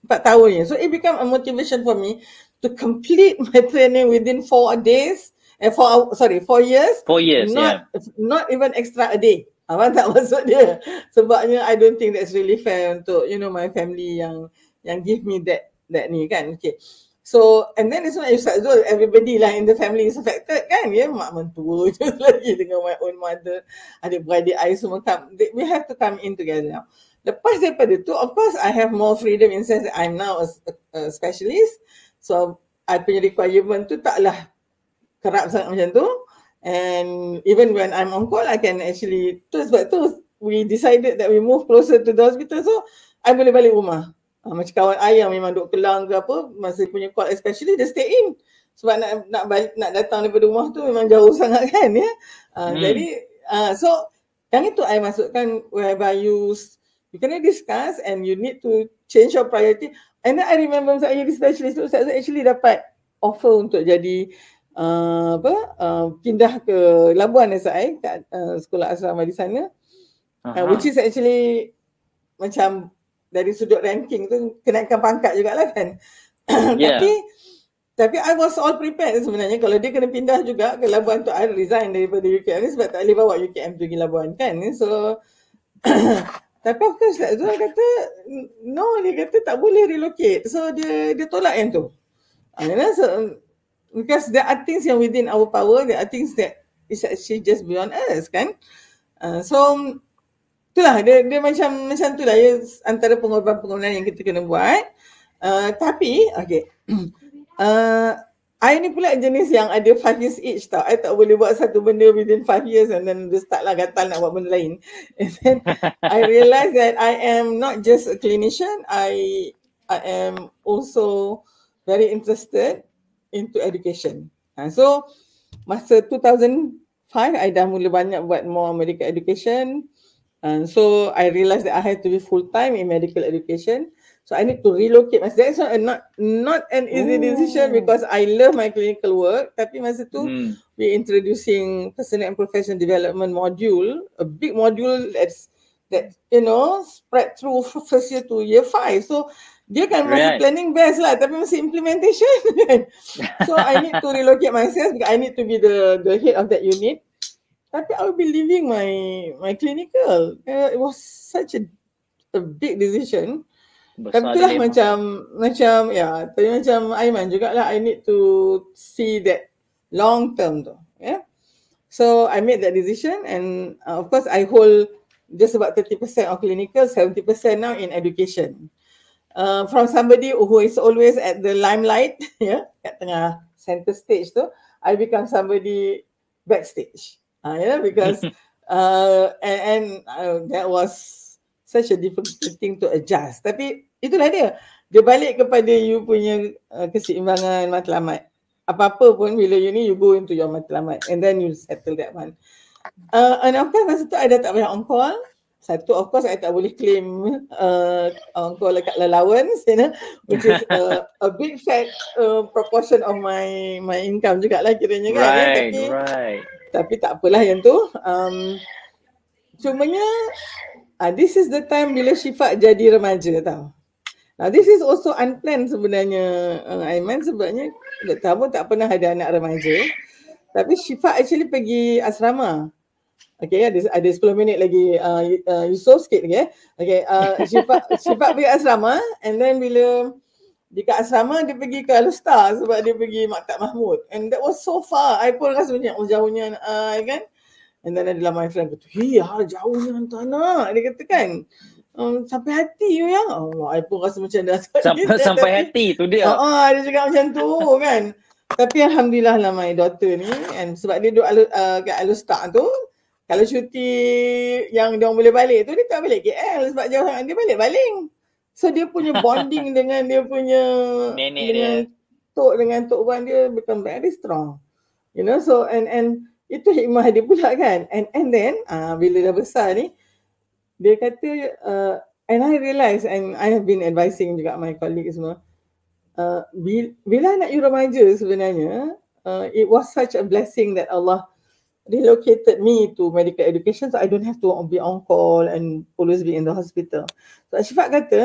empat tahun ni. So it become a motivation for me to complete my training within four days eh four sorry four years four years not yeah. not even extra a day. Apa tak [LAUGHS] maksud dia. Sebabnya I don't think that's really fair untuk you know my family yang yang give me that that ni kan. Okay. So and then it's not Ustaz Zul. Everybody lah in the family is affected kan. Ya yeah? mak mentua [LAUGHS] je lagi dengan my own mother. Adik beradik I semua come. We have to come in together now. Lepas daripada tu of course I have more freedom in sense I'm now a, a specialist. So I punya requirement tu taklah kerap sangat macam tu. And even when I'm on call I can actually tu sebab tu we decided that we move closer to the hospital. So I boleh balik rumah. Uh, macam kawan I yang memang duduk kelang ke apa masa punya call especially dia stay in. Sebab nak nak balik nak datang daripada rumah tu memang jauh [LAUGHS] sangat kan ya? Uh, hmm. jadi uh, so yang itu I masukkan whereby you you kena discuss and you need to change your priority. And then I remember saya jadi specialist tu saya actually dapat offer untuk jadi uh, apa? Uh, pindah ke Labuan SI kat uh, sekolah asrama di sana. Uh, which is actually macam dari sudut ranking tu kenaikan pangkat jugalah kan. [COUGHS] Yeah. tapi tapi I was all prepared sebenarnya. Kalau dia kena pindah juga ke Labuan tu I resign daripada UKM ni sebab tak boleh bawa UKM pergi Labuan kan. So [COUGHS] tapi of course like Zul kata no dia kata tak boleh relocate. So dia dia tolak yang tu. Uh, so, because there are things yang within our power, there are things that is actually just beyond us, kan? Uh, so itulah dia dia macam macam tu lah ya antara pengorbanan-pengorbanan yang kita kena buat. Uh, tapi okay. uh, [CLEARS THROAT] I ni pula jenis yang ada 5 years each tau. I tak boleh buat satu benda within 5 years and then dia start lah gatal nak buat benda lain. [LAUGHS] And then I realise that I am not just a clinician, I I am also very interested into education. Uh, so masa 2005 I dah mula banyak buat more medical education. And so I realized that I had to be full time in medical education. So I need to relocate myself. That's not, not, not an easy Ooh. decision because I love my clinical work. Tapi masa tu mm. we introducing personal and professional development module, a big module that's that you know spread through first year to year five. So dia kan masih right. planning best lah tapi masih implementation [LAUGHS] kan. so I need to relocate myself because I need to be the the head of that unit. Tapi I will be leaving my my clinical. Uh, it was such a a big decision. Besar tapi itulah macam macam ya, yeah, tapi macam Aiman jugalah I need to see that long term tu. Yeah. So I made that decision and uh, of course I hold just about 30% of clinical, 70% now in education uh, from somebody who is always at the limelight, [LAUGHS] yeah, kat tengah center stage tu, I become somebody backstage. Uh, yeah, because [LAUGHS] uh, and, and uh, that was such a difficult thing to adjust. Tapi itulah dia. Dia balik kepada you punya uh, keseimbangan matlamat. Apa-apa pun bila you ni, you go into your matlamat. And then you settle that one. Uh, and of course masa tu I dah tak banyak on call satu of course I tak boleh claim uh, orang tua lekat allowance you know which is a, a big fat uh, proportion of my my income jugalah kiranya kan right, ya? tapi right. tapi tak apalah yang tu um, cumanya uh, this is the time bila Syifa jadi remaja tau Now this is also unplanned sebenarnya uh, Aiman sebabnya tak tahu tak pernah ada anak remaja Tapi Syifa actually pergi asrama. Okay, ada, ada 10 minit lagi uh, uh, Yusof sikit lagi eh. Okay, uh, [LAUGHS] Syifa, Syifa pergi asrama and then bila dekat asrama dia pergi ke Alustar sebab dia pergi Maktab Mahmud. And that was so far. I pun rasa macam oh, jauhnya uh, kan. And then adalah my friend kata, hei jauhnya hantar nak. Dia kata kan, um, sampai hati you ya. Allah, I pun rasa macam dah. Sampai, sampai hati tu dia. Ah, uh, dia cakap macam tu kan. Tapi Alhamdulillah lah my daughter ni. And sebab dia duduk alu, uh, kat Alustar tu, kalau cuti yang dia boleh balik tu dia tak balik KL sebab jauh sangat dia balik baling. So dia punya [LAUGHS] bonding dengan dia punya Nenek dengan dia. tok dengan tok wan dia become very strong. You know so and and itu hikmah dia pula kan. And and then uh, bila dah besar ni dia kata uh, and I realise and I have been advising juga my colleagues semua uh, bila, bila anak you remaja sebenarnya uh, it was such a blessing that Allah relocated me to medical education so I don't have to be on call and always be in the hospital. So Ashifat kata,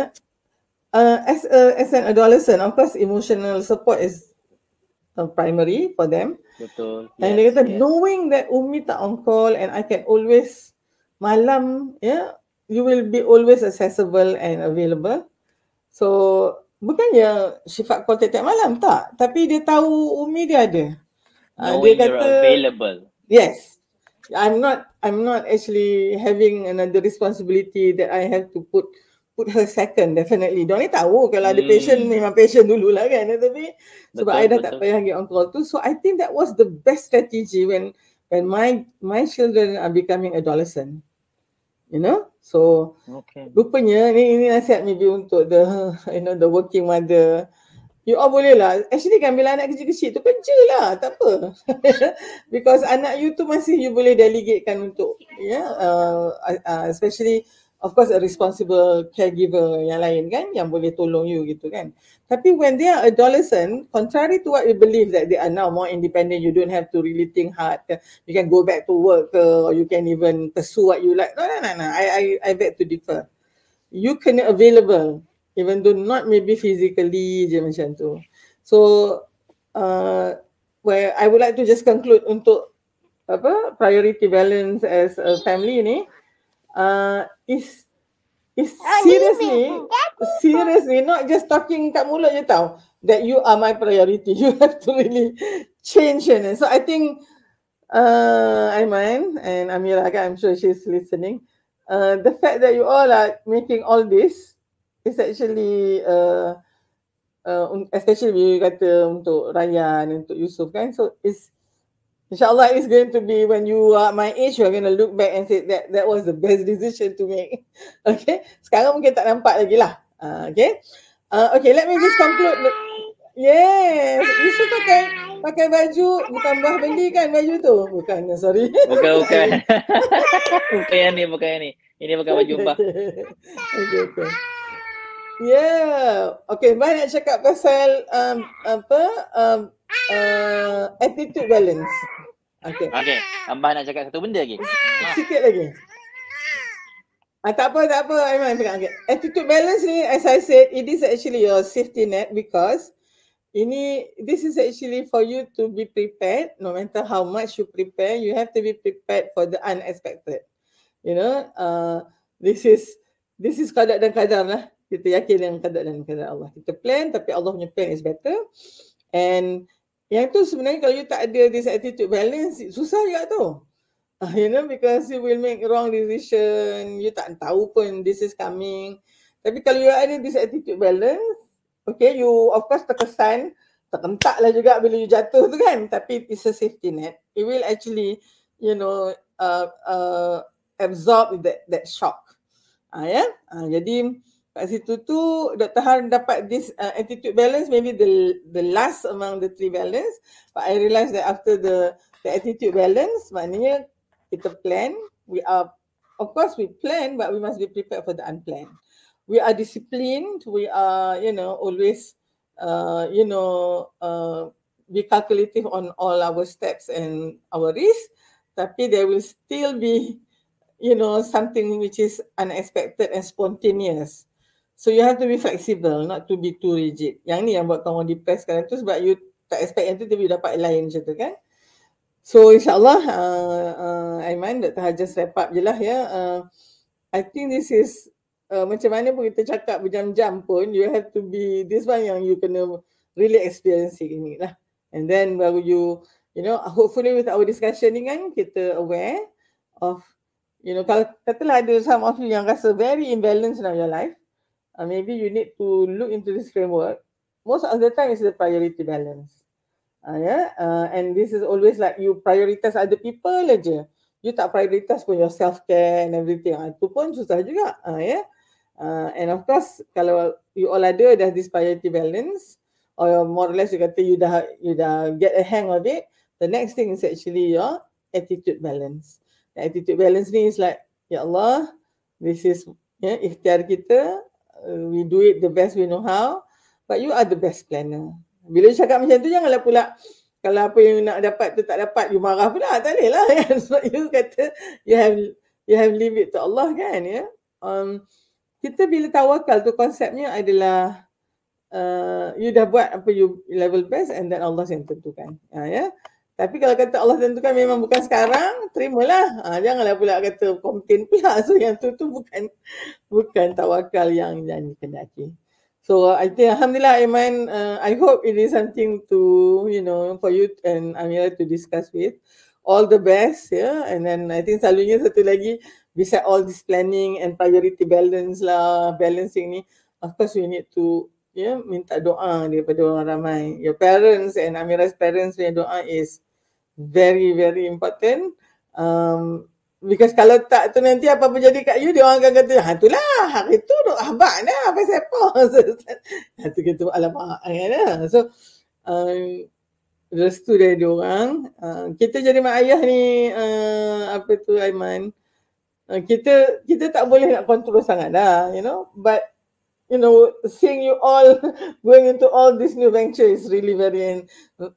uh, as a, as an adolescent, of course emotional support is uh, primary for them. Betul. And dia kata, knowing that Umi tak on call and I can always malam, yeah, you will be always accessible and available. So bukannya Syifat call tiap-tiap malam tak, tapi dia tahu Umi dia ada. Uh, Knowing you're available. Yes. I'm not I'm not actually having another responsibility that I have to put put her second definitely. Dia ni tahu kalau ada Hmm. patient memang patient dululah kan tapi sebab Betul, I dah tak betul. payah pergi on call tu. So I think that was the best strategy when when my my children are becoming adolescent. You know? So Okay. rupanya ni ini nasihat maybe untuk the you know the working mother. You all boleh lah. Actually kan bila anak kecil-kecil tu kerja lah. Tak apa. [LAUGHS] Because anak you tu masih you boleh delegatekan untuk yeah, uh, uh, especially of course a responsible caregiver yang lain kan yang boleh tolong you gitu kan. Tapi when they are adolescent, contrary to what you believe that they are now more independent, you don't have to really think hard. You can go back to work ke, or you can even pursue what you like. No, no, no, no. I, I, I beg to differ. You kena available even though not maybe physically je macam tu. So uh, where I would like to just conclude untuk apa priority balance as a family ni uh, is is seriously seriously not just talking kat mulut je tau that you are my priority. [LAUGHS] You have to really change it. So I think uh, Aiman and Amira kan, I'm sure she's listening. Uh, the fact that you all are making all this is actually uh, uh, un- especially you kata untuk Ryan untuk Yusuf kan so it's InsyaAllah it's going to be when you are my age, you're going to look back and say that that was the best decision to make. [LAUGHS] Okay. Sekarang mungkin tak nampak lagi lah. Uh, okay. Uh, okay, let me just conclude. Yes. Yusuf pakai pakai baju bukan bah beli kan baju tu? Bukan, sorry. [LAUGHS] Bukan, bukan. [LAUGHS] bukan yang ni, bukan yang ni. Ini bukan baju mbah. okay, okay. Yeah. Okay, Mbak nak cakap pasal um, apa um, uh, attitude balance. Okay. Okay, Mbah nak cakap satu benda lagi. Ah, Sikit lagi. Ah, tak apa, tak apa. Aiman pegang. Okay. Attitude balance ni, as I said, it is actually your safety net because ini, this is actually for you to be prepared. No matter how much you prepare, you have to be prepared for the unexpected. You know, uh, this is this is kadar dan kadar lah. Kita yakin dengan kadar dan kadar Allah. Kita plan, tapi Allah punya plan is better. And yang tu sebenarnya kalau you tak ada this attitude balance, susah juga tu. Uh, you know, because you will make wrong decision. You tak tahu pun this is coming. Tapi kalau you ada this attitude balance, okay, you of course terkesan, terkentak lah juga bila you jatuh tu kan. Tapi it's a safety net. It will actually, you know, uh, uh, absorb that that shock. Ah ya. Ah, jadi kat situ tu Dr. Han dapat this uh, attitude balance maybe the the last among the three balance. But I realised that after the the attitude balance maknanya kita plan. We are of course we plan but we must be prepared for the unplanned. We are disciplined. We are you know always uh, you know uh, be calculative on all our steps and our risk. Tapi there will still be you know something which is unexpected and spontaneous so you have to be flexible not to be too rigid yang ni yang buat kamu depressed sekarang tu sebab you tak expect yang tu tapi you dapat lain macam tu kan So insyaAllah uh, uh, Aiman, Dr. Hajar wrap up je lah ya. Uh, I think this is uh, macam mana pun kita cakap berjam-jam pun you have to be this one yang you kena really experience ini lah. And then baru you you know hopefully with our discussion ni kan kita aware of you know kalau katalah ada some of you yang rasa very imbalanced in your life uh, maybe you need to look into this framework. Most of the time is the priority balance. Uh, yeah? Uh, and this is always like you prioritize other people aja. You tak prioritize pun your self care and everything. Uh, itu pun susah juga. Uh, yeah? Uh, and of course kalau you all ada dah this priority balance or more or less you kata you dah you dah get a hang of it the next thing is actually your attitude balance. The attitude balance ni is like, Ya Allah, this is ya, ikhtiar kita. Uh, we do it the best we know how. But you are the best planner. Bila you cakap macam tu, janganlah pula kalau apa yang nak dapat tu tak dapat, you marah pula. Tak boleh lah [LAUGHS] kan. Sebab you kata, you have you have leave it to Allah kan. Ya? Um, kita bila tawakal tu konsepnya adalah uh, you dah buat apa you level best and then Allah yang tentukan. Uh, ya. Tapi kalau kata Allah tentukan memang bukan sekarang, terimalah. Ha, janganlah pula kata komplain pula. [LAUGHS] So yang tu tu bukan bukan tawakal yang yang dikendaki. So I think Alhamdulillah Iman, uh, I hope it is something to, you know, for you and Amira to discuss with. All the best, yeah. And then I think selalunya satu lagi, bisa all this planning and priority balance lah, balancing ni. Of course we need to yeah, minta doa daripada orang ramai. Your parents and Amira's parents punya doa is very very important. Um, because kalau tak tu nanti apa pun jadi kat you dia orang akan kata ha itulah hari tu duk habaq dah apa siapa. Ha tu kita alamak kan. So um, restu dari dia orang. Uh, kita jadi mak ayah ni uh, apa tu Aiman. Uh, kita kita tak boleh nak kontrol sangat dah, you know. But you know, seeing you all [LAUGHS] going into all this new venture is really very,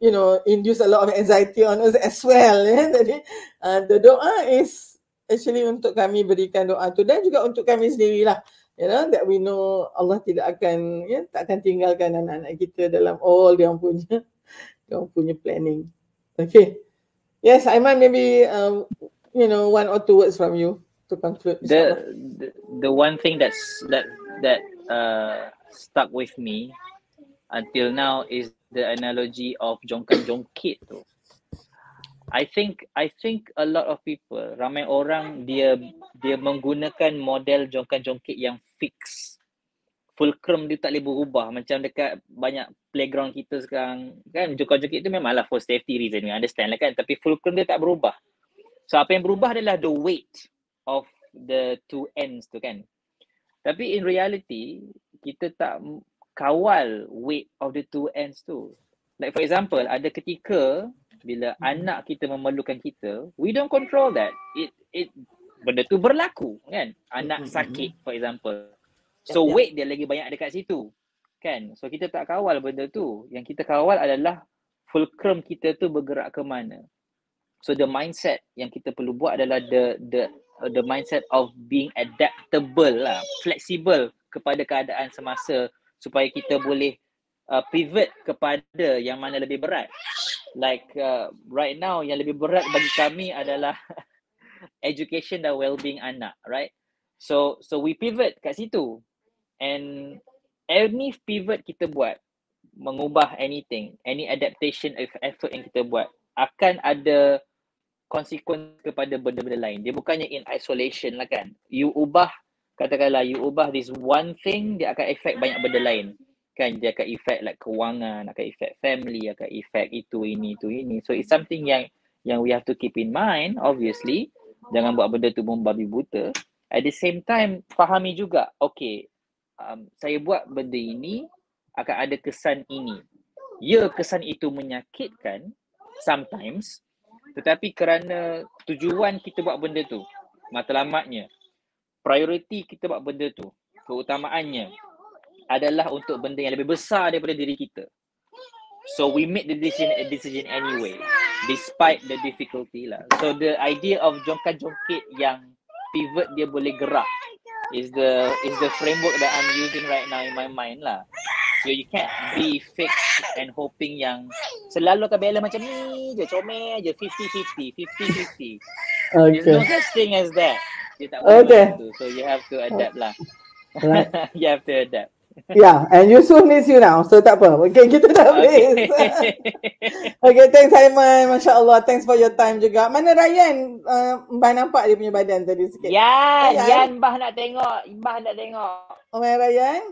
you know, induce a lot of anxiety on us as well. Ya. [LAUGHS] Jadi, uh, the doa is actually untuk kami berikan doa tu dan juga untuk kami sendiri lah. You know, that we know Allah tidak akan, ya, tak akan tinggalkan anak-anak kita dalam all dia punya, [LAUGHS] dia punya planning. Okay. Yes, Aiman, maybe, um, you know, one or two words from you to conclude. The, the, the one thing that's, that, that uh, stuck with me until now is the analogy of jongkan jongkit tu. I think I think a lot of people, ramai orang dia dia menggunakan model jongkan jongkit yang fix. Fulcrum dia tak boleh berubah macam dekat banyak playground kita sekarang kan jongkan jongkit tu memanglah for safety reason we understand lah kan tapi fulcrum dia tak berubah. So apa yang berubah adalah the weight of the two ends tu kan. Tapi in reality, kita tak kawal weight of the two ends tu. Like for example, ada ketika bila hmm. anak kita memerlukan kita, we don't control that. It it benda tu berlaku kan. Anak hmm. sakit for example. So weight dia lagi banyak dekat situ. Kan? So kita tak kawal benda tu. Yang kita kawal adalah fulcrum kita tu bergerak ke mana. So the mindset yang kita perlu buat adalah the the uh, the mindset of being adaptable lah, flexible kepada keadaan semasa supaya kita boleh uh, pivot kepada yang mana lebih berat. Like uh, right now yang lebih berat bagi kami adalah [LAUGHS] education dan well-being anak, right? So so we pivot kat situ. And any pivot kita buat mengubah anything, any adaptation effort yang kita buat akan ada konsekuensi kepada benda-benda lain. Dia bukannya in isolation lah kan. You ubah, katakanlah you ubah this one thing, dia akan efek banyak benda lain. Kan dia akan efek like kewangan, akan efek family, akan efek itu, ini, itu, ini. So it's something yang yang we have to keep in mind, obviously. Jangan buat benda tu membabi buta. At the same time, fahami juga, okay, um, saya buat benda ini, akan ada kesan ini. Ya, kesan itu menyakitkan, sometimes, tetapi kerana tujuan kita buat benda tu, matlamatnya, prioriti kita buat benda tu, keutamaannya adalah untuk benda yang lebih besar daripada diri kita. So we make the decision a decision anyway, despite the difficulty lah. So the idea of jongkat jongkit yang pivot dia boleh gerak is the is the framework that I'm using right now in my mind lah. So you can't be fixed and hoping yang selalu Bella macam ni je, comel je, 50-50, 50-50. Okay. There's no such thing as that. Dia tak Okay. tu. So you have to adapt lah. Right. [LAUGHS] you have to adapt. Yeah, and Yusuf needs you now. So tak apa. Okay, kita dah habis. Okay. [LAUGHS] okay, thanks Aiman. Masya Allah. Thanks for your time juga. Mana Ryan? Uh, Mbah nampak dia punya badan tadi sikit. Yan, Ayan. Yan Mbah nak tengok. Mbah nak tengok. Oh, Ryan?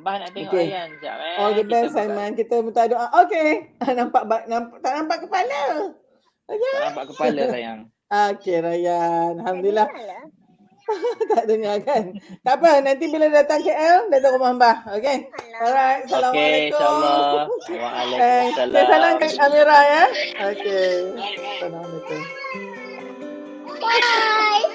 Mbah nak tengok Okay. Ayan sekejap eh. All the Kita best buka. Kita minta doa. Okay. nampak, ba- nampak tak nampak kepala. Okay. Tak nampak kepala sayang. Okay Ryan. Alhamdulillah. [LAUGHS] tak dengar kan? tak apa. Nanti bila datang KL, datang rumah Mbah. Okay. Alright. Okay, Assalamualaikum. insyaAllah. Thanks. Waalaikumsalam. Saya salam kat Amira ya. Okay. Assalamualaikum.